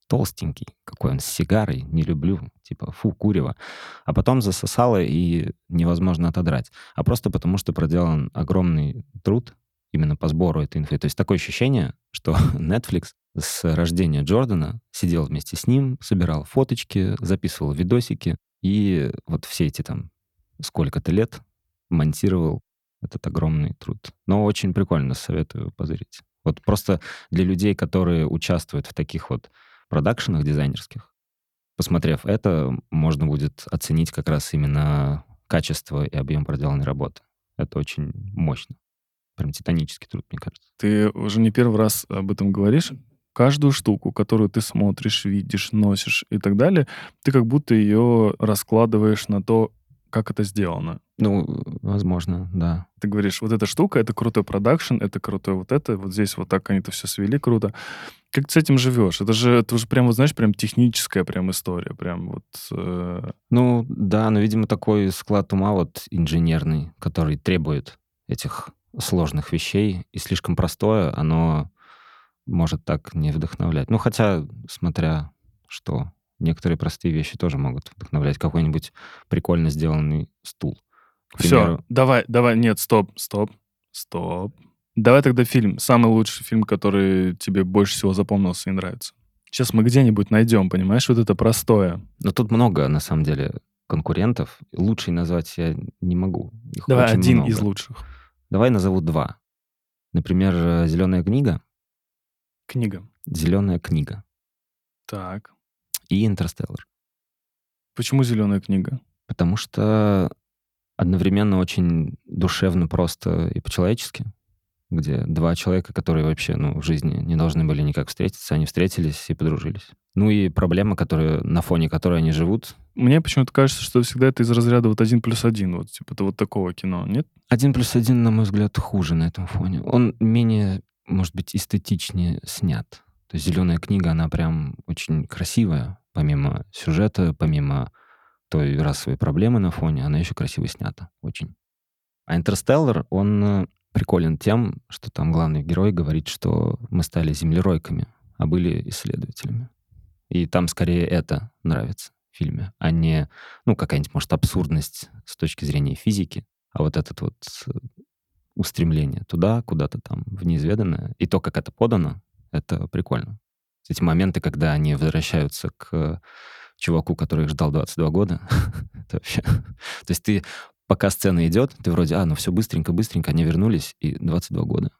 толстенький, какой он с сигарой, не люблю, типа, фу, курево. А потом засосало, и невозможно отодрать. А просто потому, что проделан огромный труд именно по сбору этой инфы. То есть такое ощущение, что Netflix с рождения Джордана сидел вместе с ним, собирал фоточки, записывал видосики, и вот все эти там сколько-то лет монтировал этот огромный труд. Но очень прикольно, советую позырить. Вот просто для людей, которые участвуют в таких вот продакшенах дизайнерских, посмотрев это, можно будет оценить как раз именно качество и объем проделанной работы. Это очень мощно. Прям титанический труд, мне кажется. Ты уже не первый раз об этом говоришь. Каждую штуку, которую ты смотришь, видишь, носишь и так далее, ты как будто ее раскладываешь на то, как это сделано. Ну, возможно, да. Ты говоришь, вот эта штука, это крутой продакшн, это крутой вот это, вот здесь вот так они это все свели круто. Как ты с этим живешь? Это же, это уже прям, вот знаешь, прям техническая прям история, прям вот... Э... Ну, да, но, видимо, такой склад ума вот инженерный, который требует этих сложных вещей, и слишком простое, оно может так не вдохновлять. Ну, хотя, смотря что, некоторые простые вещи тоже могут вдохновлять. Какой-нибудь прикольно сделанный стул. Все, давай, давай, нет, стоп, стоп, стоп. Давай тогда фильм, самый лучший фильм, который тебе больше всего запомнился и нравится. Сейчас мы где-нибудь найдем, понимаешь, вот это простое. Но тут много, на самом деле, конкурентов. Лучший назвать я не могу. Их Давай один много. из лучших. Давай назову два. Например, «Зеленая книга». Книга. «Зеленая книга». Так. И «Интерстеллар». Почему «Зеленая книга»? Потому что одновременно очень душевно, просто и по-человечески, где два человека, которые вообще ну, в жизни не должны были никак встретиться, они встретились и подружились. Ну и проблема, которая, на фоне которой они живут. Мне почему-то кажется, что всегда это из разряда вот один плюс один, вот типа вот такого кино, нет? Один плюс один, на мой взгляд, хуже на этом фоне. Он менее, может быть, эстетичнее снят. То есть «Зеленая книга», она прям очень красивая, помимо сюжета, помимо той расовой проблемы на фоне, она еще красиво снята, очень. А «Интерстеллар», он э, приколен тем, что там главный герой говорит, что мы стали землеройками, а были исследователями. И там скорее это нравится в фильме, а не, ну, какая-нибудь, может, абсурдность с точки зрения физики, а вот этот вот э, устремление туда, куда-то там, в неизведанное. И то, как это подано, это прикольно. Эти моменты, когда они возвращаются к чуваку, который их ждал 22 года, это вообще... То есть ты, пока сцена идет, ты вроде, а, ну все быстренько, быстренько, они вернулись, и 22 года.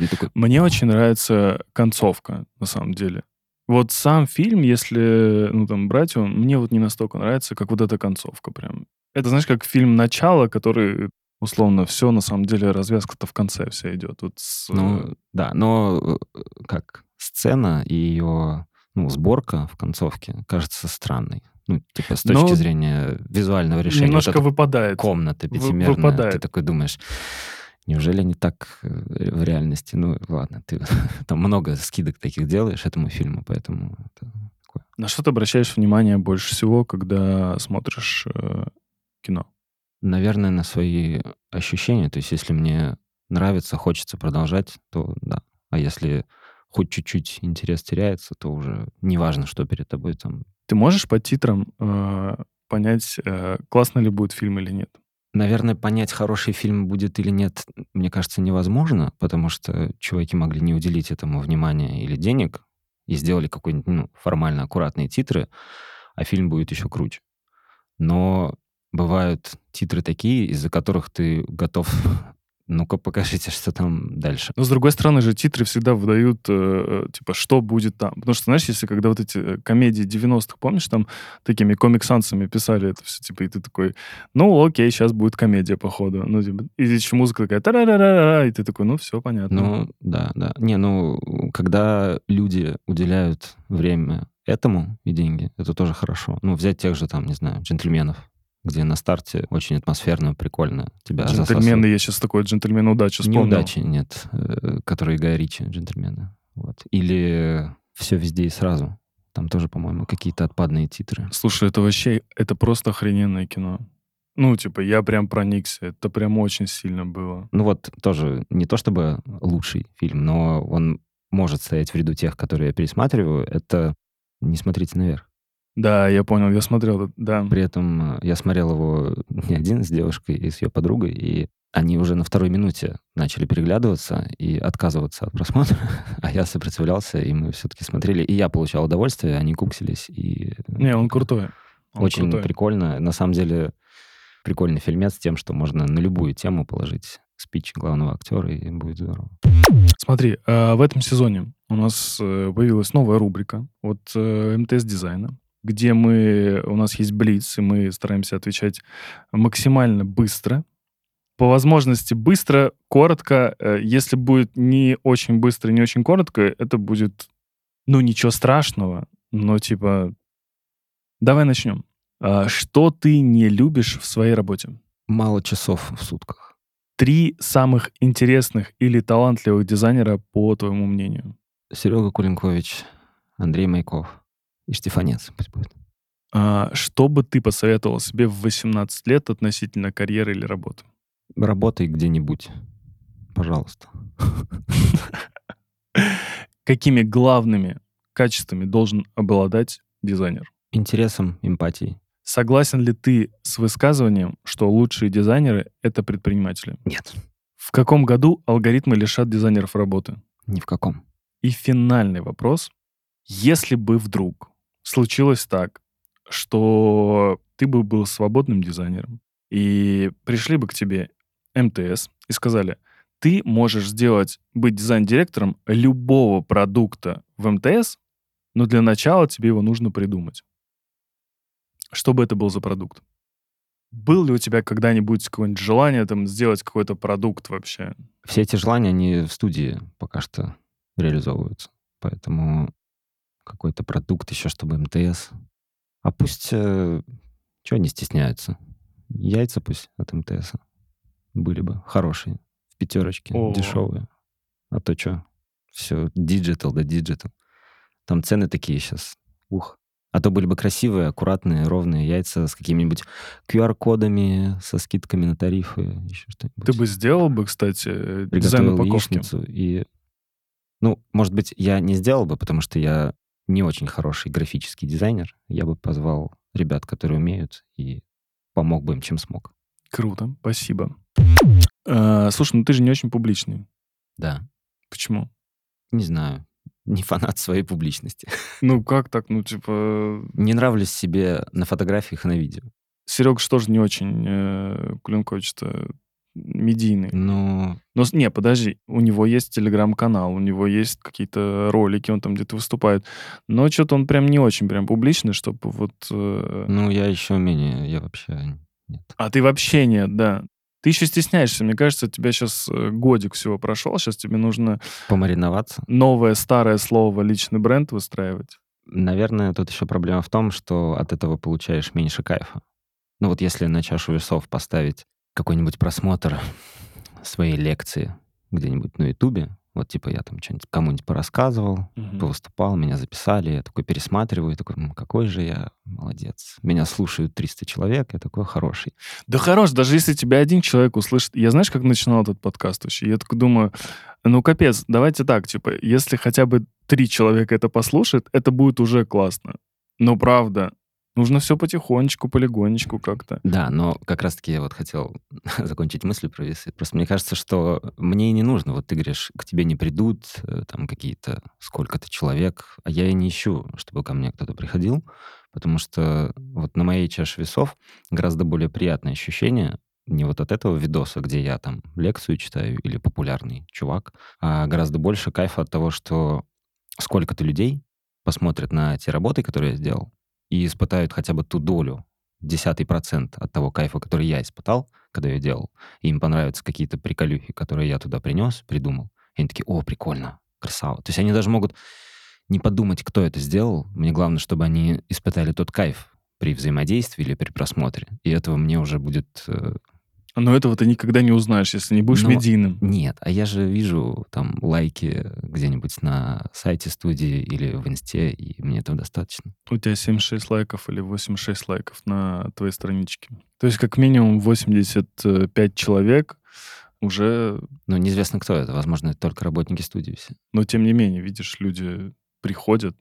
И такой... Мне очень нравится концовка, на самом деле. Вот сам фильм, если, ну, там, брать его, мне вот не настолько нравится, как вот эта концовка прям. Это, знаешь, как фильм «Начало», который условно все, на самом деле, развязка-то в конце вся идет. Вот с... Ну, да, но э, как сцена и ее ну, сборка в концовке кажется странной. Ну, типа, с точки Но зрения визуального решения. Немножко вот выпадает. Комната пятимерная. Выпадает. Ты такой думаешь, неужели не так э, в реальности? Ну, ладно, ты там много скидок таких делаешь этому фильму, поэтому это такое. На что ты обращаешь внимание больше всего, когда смотришь э, кино? Наверное, на свои ощущения. То есть, если мне нравится, хочется продолжать, то да. А если хоть чуть-чуть интерес теряется, то уже неважно, что перед тобой там. Ты можешь по титрам э, понять, э, классно ли будет фильм или нет? Наверное, понять, хороший фильм будет или нет, мне кажется, невозможно, потому что чуваки могли не уделить этому внимания или денег и сделали какой-нибудь ну, формально аккуратные титры, а фильм будет еще круче. Но бывают титры такие, из-за которых ты готов Ну-ка покажите, что там дальше. Но, с другой стороны же, титры всегда выдают, э, типа, что будет там. Потому что, знаешь, если когда вот эти э, комедии 90-х, помнишь, там такими комиксансами писали это все, типа, и ты такой, ну, окей, сейчас будет комедия, походу. Ну, типа, и еще музыка такая, та и ты такой, ну, все понятно. Ну, да, да. Не, ну, когда люди уделяют время этому и деньги, это тоже хорошо. Ну, взять тех же, там, не знаю, джентльменов, где на старте очень атмосферно, прикольно тебя Джентльмены, засасывают. я сейчас такой джентльмен удачи вспомнил. Неудачи нет, э, которые Гай Ричи, джентльмены. Вот. Или все везде и сразу. Там тоже, по-моему, какие-то отпадные титры. Слушай, это вообще, это просто охрененное кино. Ну, типа, я прям проникся. Это прям очень сильно было. Ну вот тоже не то чтобы лучший фильм, но он может стоять в ряду тех, которые я пересматриваю. Это «Не смотрите наверх». Да, я понял, я смотрел, да. При этом э, я смотрел его не один с девушкой и с ее подругой, и они уже на второй минуте начали переглядываться и отказываться от просмотра, а я сопротивлялся, и мы все-таки смотрели. И я получал удовольствие, они куксились. И... Не, он крутой. Он Очень крутой. прикольно. На самом деле прикольный фильмец тем, что можно на любую тему положить спич главного актера, и будет здорово. Смотри, э, в этом сезоне у нас э, появилась новая рубрика от э, МТС дизайна, где мы, у нас есть блиц, и мы стараемся отвечать максимально быстро. По возможности быстро, коротко. Э, Если будет не очень быстро, не очень коротко, это будет, ну, ничего страшного, но типа... Давай начнем. А, Что ты не любишь в своей работе? Мало часов в сутках. Три самых интересных или талантливых дизайнера, по твоему мнению. Серега Кулинкович, Андрей Майков и Штефанец пусть будет. А, Что бы ты посоветовал себе в 18 лет относительно карьеры или работы? Работай где-нибудь, пожалуйста. Какими главными качествами должен обладать дизайнер? Интересом, эмпатией. Согласен ли ты с высказыванием, что лучшие дизайнеры — это предприниматели? Нет, В каком году алгоритмы лишат дизайнеров работы? ни в каком. И финальный вопрос. Если бы вдруг случилось так, что ты бы был свободным дизайнером, и пришли бы к тебе МТС и сказали, ты можешь сделать, быть дизайн-директором любого продукта в МТС, но для начала тебе его нужно придумать. Что бы это был за продукт? Был ли у тебя когда-нибудь какое-нибудь желание там сделать какой-то продукт вообще? Все эти желания, они в студии пока что реализовываются. Поэтому какой-то продукт еще, чтобы МТС. А пусть... что они стесняются? Яйца пусть от МТС были бы хорошие. В пятерочке, О. дешевые. А то что? Все, digital да digital. Там цены такие сейчас. Ух. А то были бы красивые, аккуратные, ровные яйца с какими-нибудь QR-кодами, со скидками на тарифы, еще что-нибудь. Ты бы сделал бы, кстати, дизайн приготовил упаковки? и... Ну, может быть, я не сделал бы, потому что я не очень хороший графический дизайнер. Я бы позвал ребят, которые умеют, и помог бы им, чем смог. Круто, спасибо. Э, слушай, ну ты же не очень публичный. Да. Почему? Не знаю. Не фанат своей публичности. Ну как так? Ну типа... Не нравлюсь себе на фотографиях и на видео. Серега же тоже не очень э, Кулинкович-то медийный. Но, с- не, подожди, у него есть телеграм-канал, у него есть какие-то ролики, он там где-то выступает. Но что-то он прям не очень прям публичный, чтобы вот... э, ну, я еще менее, я вообще нет. А ты вообще нет, да. Ты еще стесняешься. Мне кажется, у тебя сейчас годик всего прошел, сейчас тебе нужно Помариноваться. новое старое слово личный бренд выстраивать. Наверное, тут еще проблема в том, что от этого получаешь меньше кайфа. Ну вот если на чашу весов поставить какой-нибудь просмотр своей лекции где-нибудь на Ютубе, вот типа я там что-нибудь кому-нибудь порассказывал, Мгм. повыступал, меня записали, я такой пересматриваю, такой, «М, какой же я молодец. Меня слушают 300 человек, я такой хороший. Да хорош, даже если тебя один человек услышит. Я знаешь, как начинал этот подкаст вообще? Я так думаю, ну капец, давайте так, типа, если хотя бы три человека это послушают, это будет уже классно. Но правда, нужно все потихонечку, полигонечку как-то. Да, но как раз-таки я вот хотел закончить мысль про весы. Просто мне кажется, что мне и не нужно. Вот ты говоришь, к тебе не придут э, там какие-то сколько-то человек, а я и не ищу, чтобы ко мне кто-то приходил, потому что вот на моей чаше весов гораздо более приятное ощущение не вот от этого видоса, где я там лекцию читаю или популярный чувак, а гораздо больше кайфа от того, что сколько-то людей посмотрят на те работы, которые я сделал, и испытают хотя бы ту долю, десятый процент от того кайфа, который я испытал, когда я делал. Им понравятся какие-то приколюхи, которые я туда принес, придумал. И они такие, о, прикольно, красава. То есть они даже могут не подумать, кто это сделал. Мне главное, чтобы они испытали тот кайф при взаимодействии или при просмотре. И этого мне уже будет э, но этого ты никогда не узнаешь, если не будешь Но медийным. Нет, а я же вижу там лайки где-нибудь на сайте студии или в инсте, и мне этого достаточно. У тебя 76 лайков или 86 лайков на твоей страничке. То есть как минимум 85 человек уже... Ну, неизвестно, кто это. Возможно, это только работники студии все. Но тем не менее, видишь, люди приходят,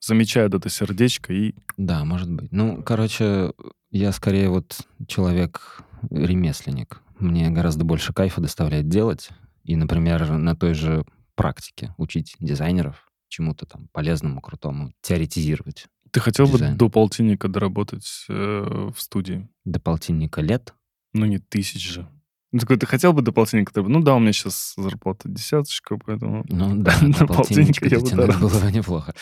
замечают это сердечко и... Да, может быть. Ну, короче, я скорее вот человек ремесленник. Мне гораздо больше кайфа доставляет делать. И, например, на той же практике учить дизайнеров чему-то там полезному, крутому, теоретизировать. Ты хотел Дизайн. бы до полтинника доработать э, в студии? До полтинника лет? Ну, не тысяч же. Ну, такой, ты хотел бы до полтинника? Ну да, у меня сейчас зарплата десяточка, поэтому... Ну да, До полтинника я бы было бы неплохо.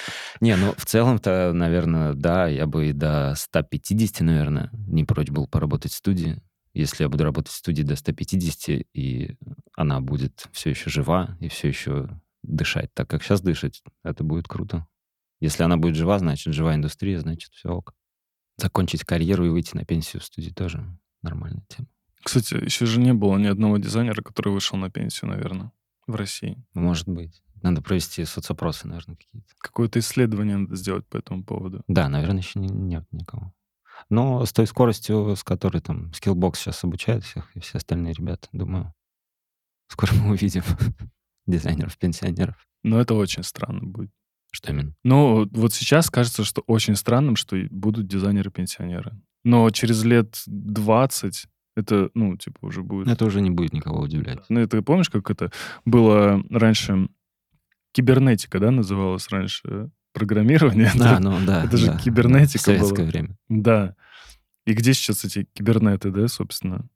Не, ну в целом-то, наверное, да, я бы и до 150, наверное, не прочь был поработать в студии. Если я буду работать в студии до 150, и она будет все еще жива и все еще дышать так, как сейчас дышать, это будет круто. Если она будет жива, значит, жива индустрия, значит, все ок. Закончить карьеру и выйти на пенсию в студии тоже нормальная тема. Кстати, еще же не было ни одного дизайнера, который вышел на пенсию, наверное, в России. Может быть. Надо провести соцопросы, наверное, какие-то. Какое-то исследование надо сделать по этому поводу. Да, наверное, еще не- нет никого. Но с той скоростью, с которой там Skillbox сейчас обучает всех и все остальные ребята, думаю, скоро мы увидим дизайнеров-пенсионеров. Но это очень странно будет. Что именно? Ну, вот сейчас кажется, что очень странным, что будут дизайнеры-пенсионеры. Но через лет 20 это, ну, типа, уже будет... Это уже не будет никого удивлять. Ну, это помнишь, как это было раньше? Кибернетика, да, называлось раньше? Программирование? Да, Это- ну да. это же да, кибернетика в советское была. время. Да. И где сейчас эти кибернеты, да, собственно?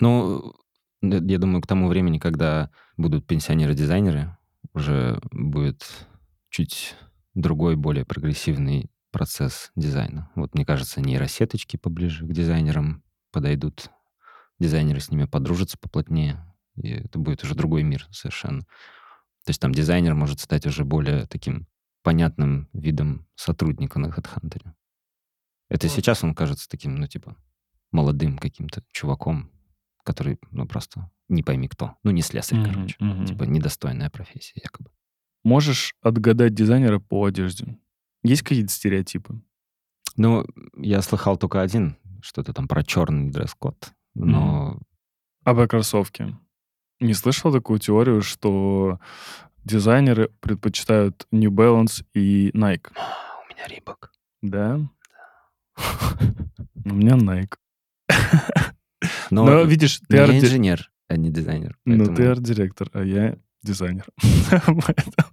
Ну, я думаю, к тому времени, когда будут пенсионеры-дизайнеры, уже будет чуть другой, более прогрессивный процесс дизайна. Вот, мне кажется, нейросеточки поближе к дизайнерам подойдут. Дизайнеры с ними подружатся поплотнее, и это будет уже другой мир совершенно. То есть там дизайнер может стать уже более таким понятным видом сотрудника на HeadHunter. Это Вот. сейчас он кажется таким, ну, типа, молодым каким-то чуваком, который, ну, просто не пойми кто. Ну, не слесарь, Мгм, короче. мгм. Типа, недостойная профессия, якобы. Можешь отгадать дизайнера по одежде? Есть какие-то стереотипы? Ну, я слыхал только один, что-то там про черный дресс-код, но А про кроссовки? Не слышал такую теорию, что дизайнеры предпочитают New Balance и Nike? у меня рибок. Да? У меня Nike. Но, Но видишь, ты арт- инженер, а не дизайнер. Ну, ты поэтому арт-директор, а я дизайнер. Поэтому-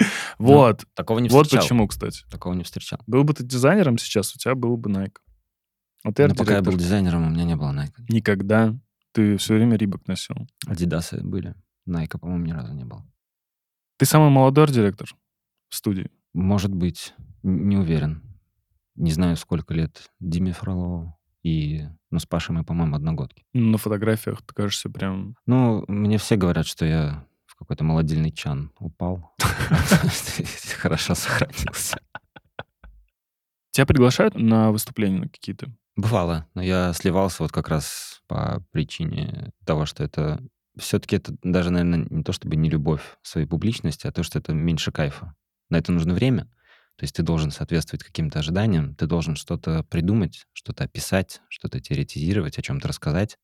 Вот. Такого не Вот встречал. почему, кстати. Такого не встречал. Был бы ты дизайнером сейчас, у тебя был бы Nike. А ты Но пока я был арт-директор. дизайнером, у меня не было Nike. Никогда. Ты все время Рибок носил. Адидасы были. Nike, по-моему, ни разу не было. Ты самый молодой арт-директор в студии. Может быть, не уверен. Не знаю, сколько лет Диме Фролову. И, ну, с Пашей мы, по-моему, одногодки. Ну, На фотографиях ты кажешься прям... Ну, мне все говорят, что я в какой-то молодильный чан упал. Хорошо сохранился. Тебя приглашают на выступления на какие-то? Бывало, но я сливался вот как раз по причине того, что это все-таки это даже, наверное, не то чтобы не любовь своей публичности, а то, что это меньше кайфа. На это нужно время. То есть ты должен соответствовать каким-то ожиданиям, ты должен что-то придумать, что-то описать, что-то теоретизировать, о чем-то рассказать.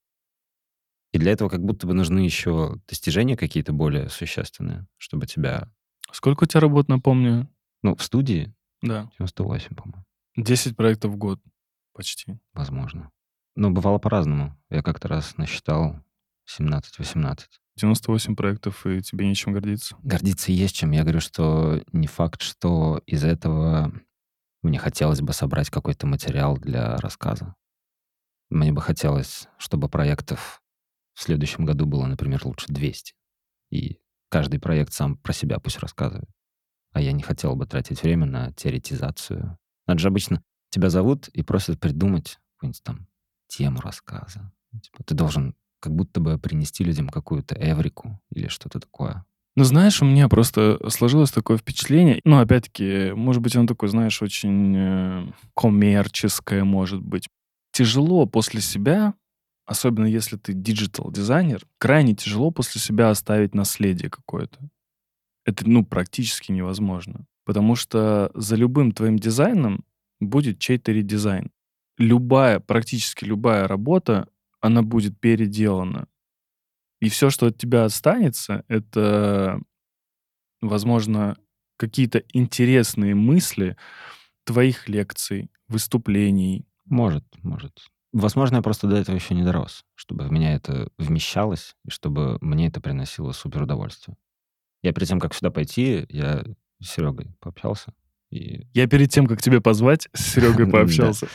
И для этого как будто бы нужны еще достижения какие-то более существенные, чтобы тебя... Сколько у тебя работ, напомню? Ну, в студии Да. 98, по-моему, 10 проектов в год. Почти. возможно. Но бывало по-разному. Я как-то раз насчитал 17-18. 98 проектов, и тебе нечем гордиться. Гордиться есть чем. Я говорю, что не факт, что из этого мне хотелось бы собрать какой-то материал для рассказа. Мне бы хотелось, чтобы проектов в следующем году было, например, лучше 200. И каждый проект сам про себя пусть рассказывает. А я не хотел бы тратить время на теоретизацию. Надо же обычно тебя зовут и просят придумать какую-нибудь там тему рассказа. Типа, ты должен как будто бы принести людям какую-то эврику или что-то такое. Ну, знаешь, у меня просто сложилось такое впечатление, ну, опять-таки, может быть, оно такое, знаешь, очень э, коммерческое, может быть. Тяжело после себя, особенно если ты digital-дизайнер, крайне тяжело после себя оставить наследие какое-то. Это, ну, практически невозможно. Потому что за любым твоим дизайном будет чей-то редизайн. Любая, практически любая работа, она будет переделана. И все, что от тебя останется, это, возможно, какие-то интересные мысли твоих лекций, выступлений. Может, может. Возможно, я просто до этого еще не дорос, чтобы в меня это вмещалось, и чтобы мне это приносило супер удовольствие. Я перед тем, как сюда пойти, я с Серегой пообщался. И... Я перед тем, как тебя позвать, с Серегой пообщался.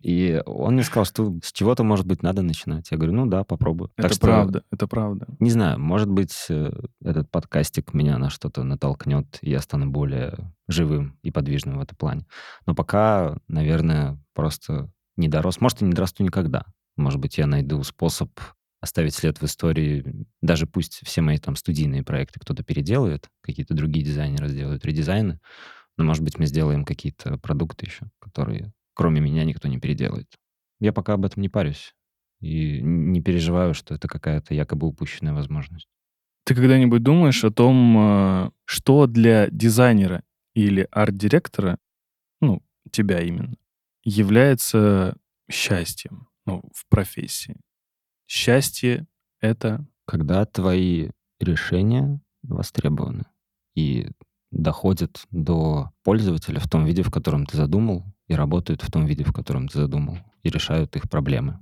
И он мне сказал, что с чего-то, может быть, надо начинать. Я говорю, ну да, попробую. Это правда, это правда. Не знаю, может быть, э, этот подкастик меня на что-то натолкнет, и я стану более живым и подвижным в этом плане. Но пока, наверное, просто не дорос. Может, и не дорасту никогда. Может быть, я найду способ оставить след в истории. Даже пусть все мои там студийные проекты кто-то переделает, какие-то другие дизайнеры сделают редизайны, но, может быть, мы сделаем какие-то продукты еще, которые кроме меня никто не переделает. Я пока об этом не парюсь и не переживаю, что это какая-то якобы упущенная возможность. Ты когда-нибудь думаешь о том, э, что для дизайнера или арт-директора, ну, тебя именно, является счастьем ну, в профессии? Счастье — это... Когда твои решения востребованы, и доходят до пользователя в том виде, в котором ты задумал, и работают в том виде, в котором ты задумал, и решают их проблемы,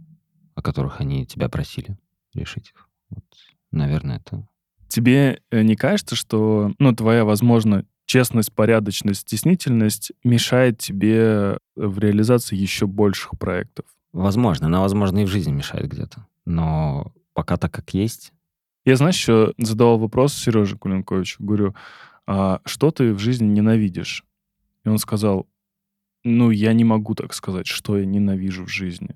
о которых они тебя просили решить их. Вот, наверное, это... Тебе э, не кажется, что, ну, твоя, возможно, честность, порядочность, стеснительность мешает тебе в реализации еще больших проектов? Возможно. Она, возможно, и в жизни мешает где-то. Но пока так, как есть... Я, знаешь, еще задавал вопрос Сереже Кулинковичу. Говорю, а что ты в жизни ненавидишь? И он сказал, ну, я не могу так сказать, что я ненавижу в жизни.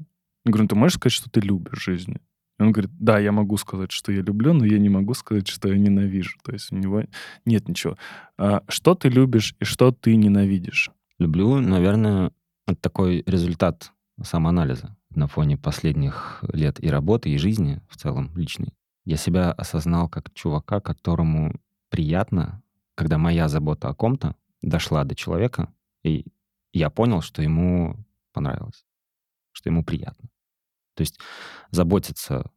Я говорю, «Ну, ты можешь сказать, что ты любишь в жизни? И он говорит, да, я могу сказать, что я люблю, но я не могу сказать, что я ненавижу. То есть у него нет ничего. А что ты любишь и что ты ненавидишь? Люблю, наверное, такой результат самоанализа на фоне последних лет и работы, и жизни в целом личной. Я себя осознал как чувака, которому приятно когда моя забота о ком-то дошла до человека, и я понял, что ему понравилось, что ему приятно. То есть заботиться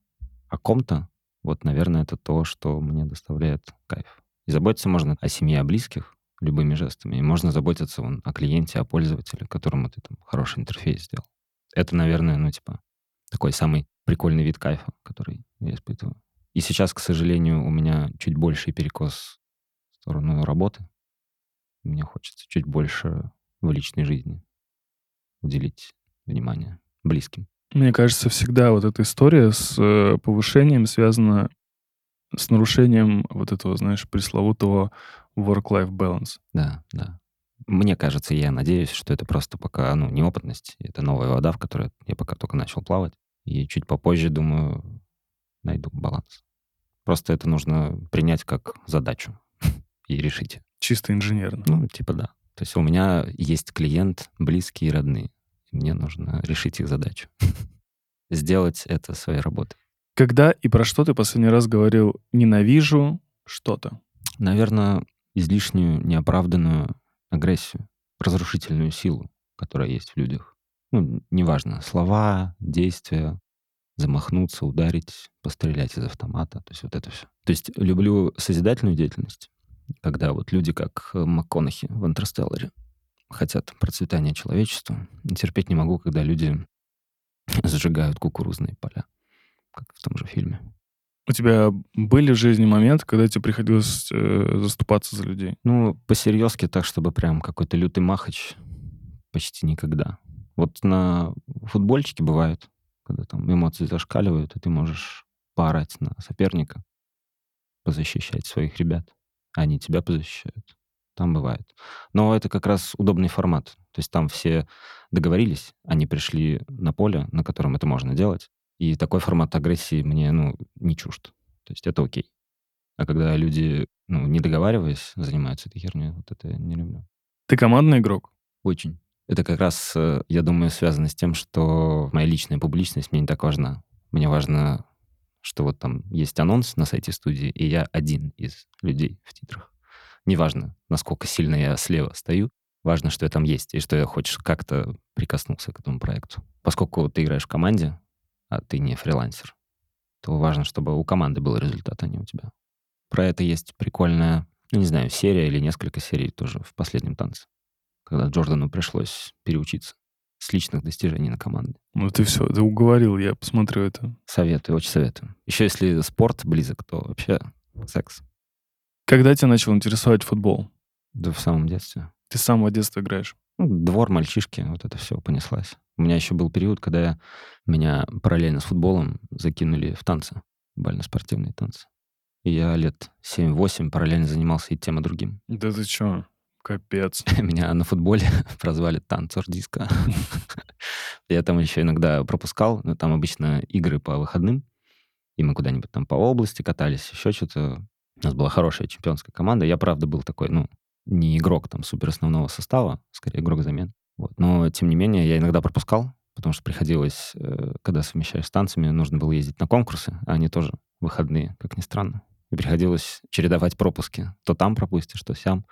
о ком-то, вот, наверное, это то, что мне доставляет кайф. И заботиться можно о семье, о близких любыми жестами. И можно заботиться вон, о клиенте, о пользователе, которому ты там хороший интерфейс сделал. Это, наверное, ну, типа, такой самый прикольный вид кайфа, который я испытываю. И сейчас, к сожалению, у меня чуть больший перекос сторону работы. Мне хочется чуть больше в личной жизни уделить внимание близким. Мне кажется, всегда вот эта история с э, повышением связана с нарушением вот этого, знаешь, пресловутого work-life balance. Да, да. Мне кажется, я надеюсь, что это просто пока, ну, неопытность. Это новая вода, в которой я пока только начал плавать. И чуть попозже, думаю, найду баланс. Просто это нужно принять как задачу и решите. Чисто инженерно. Ну, типа да. То есть у меня есть клиент, близкие и родные. Мне нужно решить их задачу. Сделать это своей работой. Когда и про что ты последний раз говорил «ненавижу что-то»? Наверное, излишнюю, неоправданную агрессию, разрушительную силу, которая есть в людях. Ну, неважно, слова, действия, замахнуться, ударить, пострелять из автомата, то есть вот это все. То есть люблю созидательную деятельность, когда вот люди, как э, МакКонахи в «Интерстелларе», хотят процветания человечества. терпеть не могу, когда люди сжигают кукурузные поля, как в том же фильме. У тебя были в жизни моменты, когда тебе приходилось э, заступаться за людей? Ну, по-серьезки так, чтобы прям какой-то лютый махач почти никогда. Вот на футбольчике бывает, когда там эмоции зашкаливают, и ты можешь поорать на соперника, позащищать своих ребят, они тебя позащищают. Там бывает. Но это как раз удобный формат. То есть там все договорились, они пришли на поле, на котором это можно делать. И такой формат агрессии мне, ну, не чужд. То есть это окей. А когда люди, ну, не договариваясь, занимаются этой херней, вот это я не люблю. Ты командный игрок? Очень. Это как раз, э, я думаю, связано с тем, что моя личная публичность мне не так важна. Мне важно, что вот там есть анонс на сайте студии, и я один из людей в титрах. Неважно, насколько сильно я слева стою, важно, что я там есть, и что я хочешь как-то прикоснулся к этому проекту. Поскольку ты играешь в команде, а ты не фрилансер, то важно, чтобы у команды был результат, а не у тебя. Про это есть прикольная, ну, не знаю, серия или несколько серий тоже в последнем танце, когда Джордану пришлось переучиться с личных достижений на команды. Ну ты все, ты уговорил, я посмотрю это. Советую, очень советую. Еще если спорт близок, то вообще секс. Когда тебя начал интересовать футбол? Да в самом детстве. Ты с самого детства играешь? Ну, двор, мальчишки, вот это все понеслась. У меня еще был период, когда меня параллельно с футболом закинули в танцы, бально-спортивные танцы. И я лет 7-8 параллельно занимался и тем, и другим. Да ты что? Капец. Меня на футболе прозвали танцор диска. Я там еще иногда пропускал, но там обычно игры по выходным, и мы куда-нибудь там по области катались, еще что-то. У нас была хорошая чемпионская команда. Я, правда, был такой, ну, не игрок там супер основного состава, скорее игрок замен. Вот. Но, тем не менее, я иногда пропускал, потому что приходилось, э, когда совмещаешь с танцами, нужно было ездить на конкурсы, а они тоже выходные, как ни странно. И приходилось чередовать пропуски. То там пропустишь, то сям.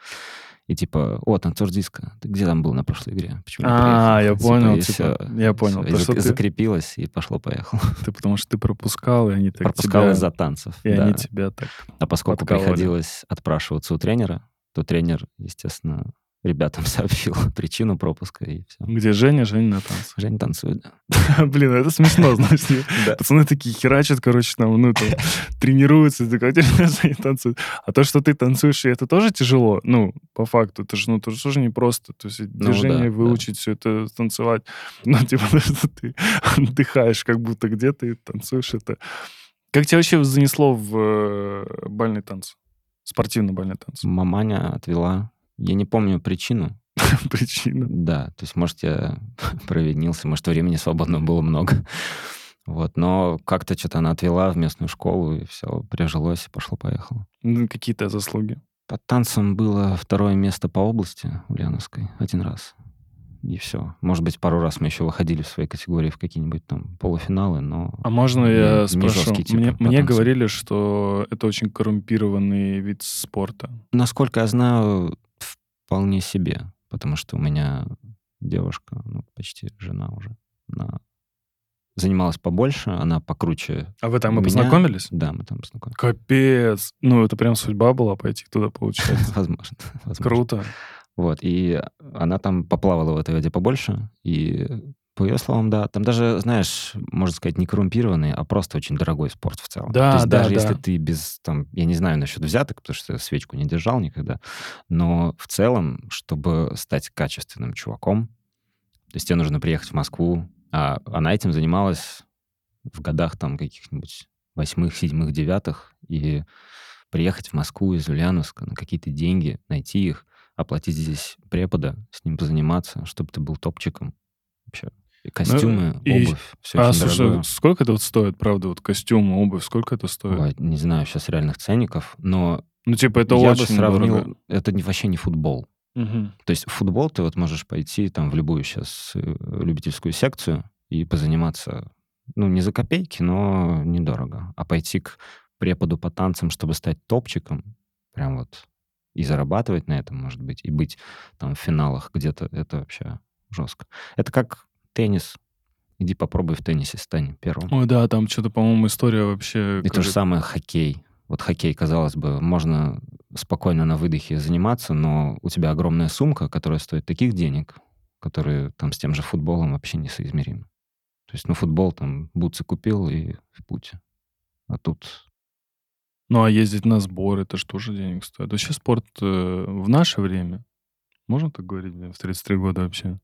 И типа, о, танцор диска, ты где там был на прошлой игре? Почему А, я типа, понял, типа, я понял. Все, то, что закрепилось, и пошло-поехало. Ты потому что ты пропускал, и они так Пропускал тебя... из-за танцев, И да. они тебя так А поскольку приходилось отпрашиваться у тренера, то тренер, естественно, ребятам сообщил причину пропуска и все. Где Женя? Женя на танцах. Женя танцует, да. Блин, это смешно, значит. Пацаны такие херачат, короче, там, ну, там, тренируются, как Женя танцует. А то, что ты танцуешь, и это тоже тяжело, ну, по факту, это же, ну, это же тоже непросто. То есть ну движение выучить, все это танцевать. Ну, типа, что ты отдыхаешь, как будто где ты танцуешь это. Как тебя вообще занесло в э, бальный танц? Спортивный бальный танц? Маманя отвела я не помню причину. Причину? Да, то есть, может, я провинился, может, времени свободного было много. Вот, но как-то что-то она отвела в местную школу, и все, прижилось, и пошло-поехало. Ну, какие-то заслуги? По танцам было второе место по области Ульяновской один раз и все. Может быть, пару раз мы еще выходили в своей категории в какие-нибудь там полуфиналы, но... А можно я не, спрошу? Не мне, мне говорили, что это очень коррумпированный вид спорта. Насколько я знаю, вполне себе, потому что у меня девушка, ну, почти жена уже, она занималась побольше, она покруче. А вы там и познакомились? Да, мы там познакомились. Капец! Ну, это прям судьба была пойти туда, получается. Возможно. Круто. Вот, и она там поплавала в этой воде побольше, и по ее словам, да. Там даже, знаешь, можно сказать, не коррумпированный, а просто очень дорогой спорт в целом. Да, То есть да, даже да. если ты без, там, я не знаю насчет взяток, потому что свечку не держал никогда, но в целом, чтобы стать качественным чуваком, то есть тебе нужно приехать в Москву, а она этим занималась в годах там каких-нибудь восьмых, седьмых, девятых, и приехать в Москву из Ульяновска на какие-то деньги, найти их, оплатить здесь препода, с ним позаниматься, чтобы ты был топчиком. Вообще, костюмы, ну, обувь, и... все А, слушай, дорогое. сколько это вот стоит, правда, вот костюмы, обувь, сколько это стоит? Ой, не знаю сейчас реальных ценников, но ну, типа, это я очень бы сравнил, дорого. это не, вообще не футбол. Угу. То есть в футбол ты вот можешь пойти там в любую сейчас э, любительскую секцию и позаниматься, ну, не за копейки, но недорого. А пойти к преподу по танцам, чтобы стать топчиком, прям вот и зарабатывать на этом, может быть, и быть там в финалах где-то, это вообще жестко. Это как теннис. Иди попробуй в теннисе, стань первым. Ой, да, там что-то, по-моему, история вообще... И то же самое хоккей. Вот хоккей, казалось бы, можно спокойно на выдохе заниматься, но у тебя огромная сумка, которая стоит таких денег, которые там с тем же футболом вообще несоизмеримы. То есть, ну, футбол там бутсы купил и в путь. А тут ну, а ездить на сбор, это же тоже денег стоит. Вообще спорт э, в наше время, можно так говорить, в 33 года вообще?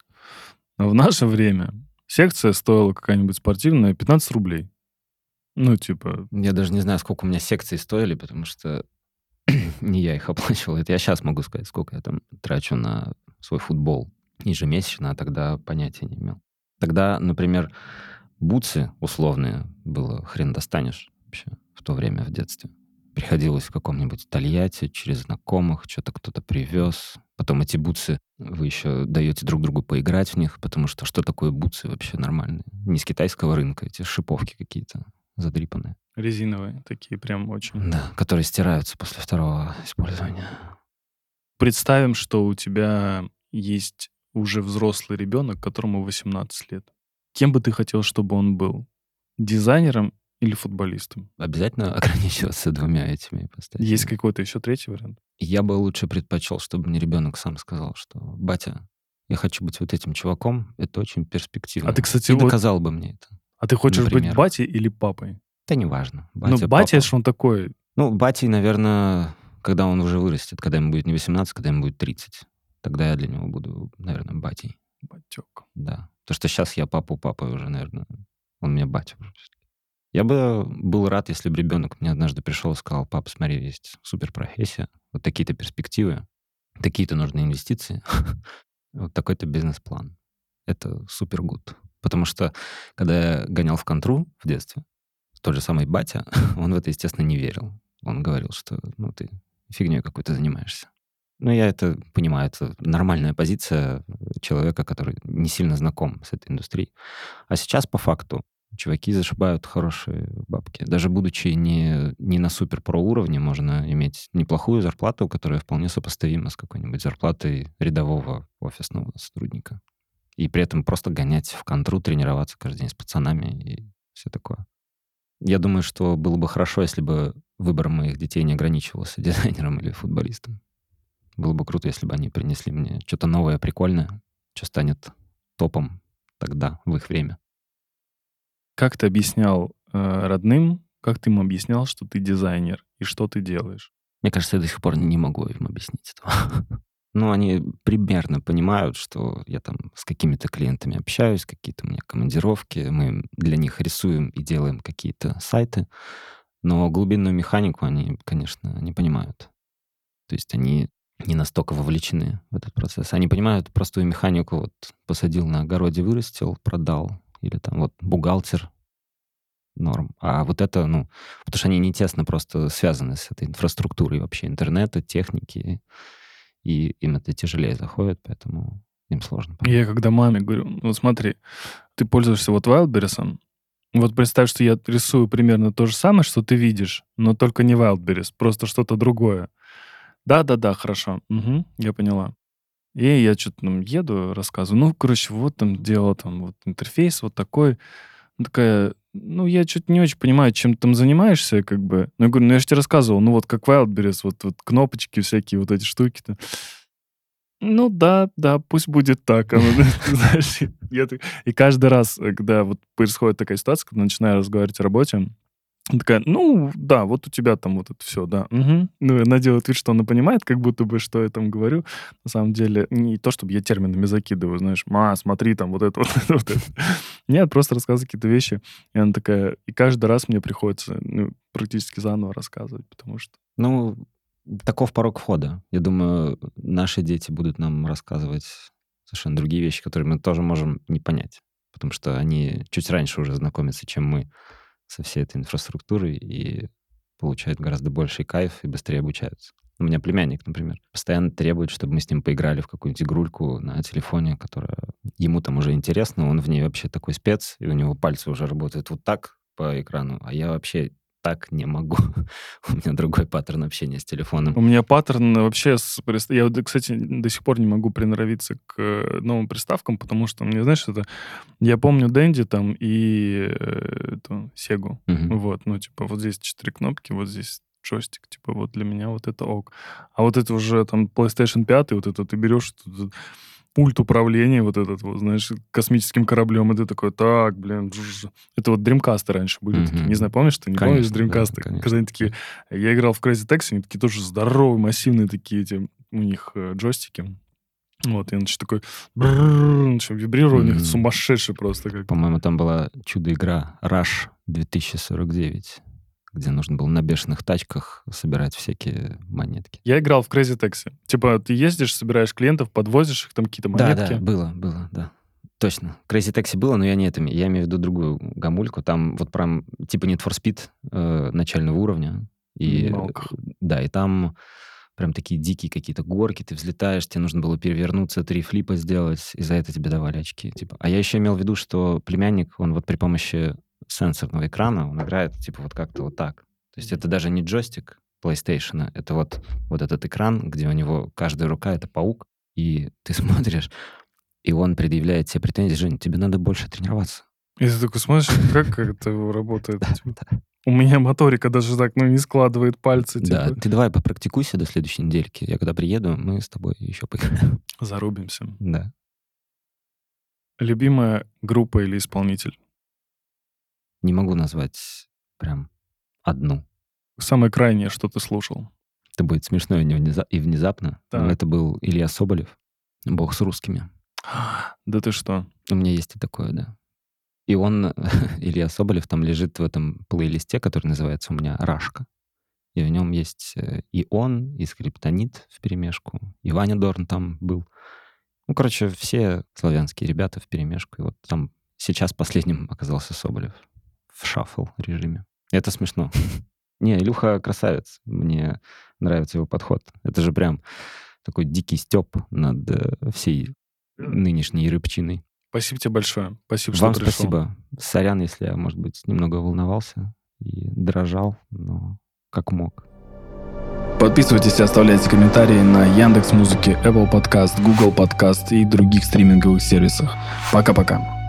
В наше время секция стоила какая-нибудь спортивная 15 рублей. Ну, типа... Я даже не знаю, сколько у меня секций стоили, потому что не я их оплачивал. Это я сейчас могу сказать, сколько я там трачу на свой футбол ежемесячно, а тогда понятия не имел. Тогда, например, бутсы условные было хрен достанешь вообще в то время в детстве. Приходилось в каком-нибудь Тольятти через знакомых, что-то кто-то привез. Потом эти бутсы, вы еще даете друг другу поиграть в них, потому что что такое бутсы вообще нормальные? Не с китайского рынка, эти шиповки какие-то задрипанные. Резиновые такие прям очень. Да, которые стираются после второго использования. Представим, что у тебя есть уже взрослый ребенок, которому 18 лет. Кем бы ты хотел, чтобы он был? Дизайнером или футболистом? Обязательно ограничиваться двумя этими ипостасями. Есть какой-то еще третий вариант? Я бы лучше предпочел, чтобы мне ребенок сам сказал, что «Батя, я хочу быть вот этим чуваком, это очень перспективно». А ты, кстати, И вот... доказал бы мне это. А ты хочешь Например. быть батей или папой? Да неважно. ну, батя, ж он такой. Ну, батей, наверное, когда он уже вырастет, когда ему будет не 18, когда ему будет 30. Тогда я для него буду, наверное, батей. Батек. Да. То, что сейчас я папу папой уже, наверное, он мне батя уже. Я бы был рад, если бы ребенок мне однажды пришел и сказал, пап, смотри, есть супер профессия, вот такие-то перспективы, такие-то нужны инвестиции, вот такой-то бизнес-план. Это супер гуд. Потому что, когда я гонял в контру в детстве, тот же самый батя, он в это, естественно, не верил. Он говорил, что ну ты фигней какой-то занимаешься. Ну, я это понимаю, это нормальная позиция человека, который не сильно знаком с этой индустрией. А сейчас, по факту, чуваки зашибают хорошие бабки. Даже будучи не, не на супер-про уровне, можно иметь неплохую зарплату, которая вполне сопоставима с какой-нибудь зарплатой рядового офисного сотрудника. И при этом просто гонять в контру, тренироваться каждый день с пацанами и все такое. Я думаю, что было бы хорошо, если бы выбор моих детей не ограничивался дизайнером или футболистом. Было бы круто, если бы они принесли мне что-то новое, прикольное, что станет топом тогда, в их время. Как ты объяснял э, родным, как ты им объяснял, что ты дизайнер и что ты делаешь? Мне кажется, я до сих пор не могу им объяснить этого. Ну, они примерно понимают, что я там с какими-то клиентами общаюсь, какие-то у меня командировки, мы для них рисуем и делаем какие-то сайты, но глубинную механику они, конечно, не понимают. То есть они не настолько вовлечены в этот процесс. Они понимают простую механику, вот посадил на огороде, вырастил, продал, или там вот бухгалтер, норм. А вот это, ну, потому что они не тесно просто связаны с этой инфраструктурой вообще интернета, техники, и им это тяжелее заходит, поэтому им сложно. понять. Я когда маме говорю, ну смотри, ты пользуешься вот Wildberries, вот представь, что я рисую примерно то же самое, что ты видишь, но только не Wildberries, просто что-то другое. Да-да-да, хорошо, Мгм, я поняла. И я что-то там еду, рассказываю. Ну, короче, вот там делал там вот интерфейс вот такой. Она такая, ну, я что-то не очень понимаю, чем ты там занимаешься, как бы. Ну, я говорю, ну, я же тебе рассказывал, ну, вот как Wildberries, вот, вот кнопочки всякие, вот эти штуки-то. Ну, да, да, пусть будет я так- и каждый раз, когда вот происходит такая ситуация, когда начинаю разговаривать о работе, она такая, ну, да, вот у тебя там вот это все, да. мгм». Ну, она делает вид, что она понимает, как будто бы, что я там говорю. На самом деле, не то, чтобы я терминами закидываю, знаешь, ма, смотри, там вот это, вот это, вот это. Нет, просто рассказываю какие-то вещи. И она такая, и каждый раз мне приходится ну, практически заново рассказывать, потому что... Ну, таков порог входа. Я думаю, наши дети будут нам рассказывать совершенно другие вещи, которые мы тоже можем не понять, потому что они чуть раньше уже знакомятся, чем мы со всей этой инфраструктурой и получают гораздо больший кайф и быстрее обучаются. У меня племянник, например, постоянно требует, чтобы мы с ним поиграли в какую-нибудь игрульку на телефоне, которая ему там уже интересна, он в ней вообще такой спец, и у него пальцы уже работают вот так по экрану, а я вообще так не могу. У меня другой паттерн общения с телефоном. У меня паттерн вообще... С... Я, кстати, до сих пор не могу приноровиться к э, новым приставкам, потому что, мне, знаешь, это... Я помню Дэнди там и э, эту Сегу. Мгм. Вот, ну, типа, вот здесь четыре кнопки, вот здесь джойстик, типа, вот для меня вот это ок. А вот это уже там PlayStation 5, вот это ты берешь тут пульт управления, вот этот вот, знаешь, космическим кораблем, и ты такой, так, блин, жж». это вот Dreamcast раньше были такие. Мгм. Не знаю, помнишь ты, не помнишь Конечно, да, Dreamcast? конечно. Когда они такие, я играл в Crazy Taxi, они такие тоже здоровые, массивные такие эти, у них э, джойстики. Вот, и он такой начал вибрировать, у них Мгм. сумасшедший просто как. По-моему, там была чудо-игра Rush 2049, где нужно было на бешеных тачках собирать всякие монетки. Я играл в Crazy Taxi. Типа, ты ездишь, собираешь клиентов, подвозишь их, там какие-то Да, монетки. да, было, было, да. Точно. Crazy Taxi было, но я не это. Я имею в виду другую гамульку. Там вот прям типа Need for Speed э, начального уровня. И, э, да, и там прям такие дикие какие-то горки, ты взлетаешь, тебе нужно было перевернуться, три флипа сделать, и за это тебе давали очки. Типа. А я еще имел в виду, что племянник, он вот при помощи сенсорного экрана, он играет типа вот как-то вот так. То есть это даже не джойстик PlayStation, это вот, вот этот экран, где у него каждая рука — это паук, и ты смотришь, и он предъявляет тебе претензии, Жень, тебе надо больше тренироваться. И ты такой смотришь, как это работает. Типа. У меня моторика даже так, ну, не складывает пальцы. Да, Типа, ты давай попрактикуйся до следующей недельки. Я когда приеду, мы с тобой еще поиграем. зарубимся. Да. Любимая группа или исполнитель? Не могу назвать прям одну. Самое крайнее, что ты слушал? Это будет смешно и, не внеза- и внезапно. Но Так. это был Илья Соболев, бог с русскими. Да ты что? У меня есть и такое, да. И он, Илья Соболев, там лежит в этом плейлисте, который называется у меня «Рашка». И в нем есть э, и он, и скриптонит в перемешку, и Ваня Дорн там был. Ну, короче, все славянские ребята в перемешку. И вот там сейчас последним оказался Соболев в шаффл режиме. Это смешно. Не, Илюха красавец. Мне нравится его подход. Это же прям такой дикий степ над э, всей нынешней рыбчиной. Спасибо тебе большое. Спасибо, что Вам пришел. спасибо. Сорян, если я, может быть, немного волновался и дрожал, но как мог. Подписывайтесь и оставляйте комментарии на Яндекс Музыке, Apple Podcast, Google Podcast и других стриминговых сервисах. Пока-пока.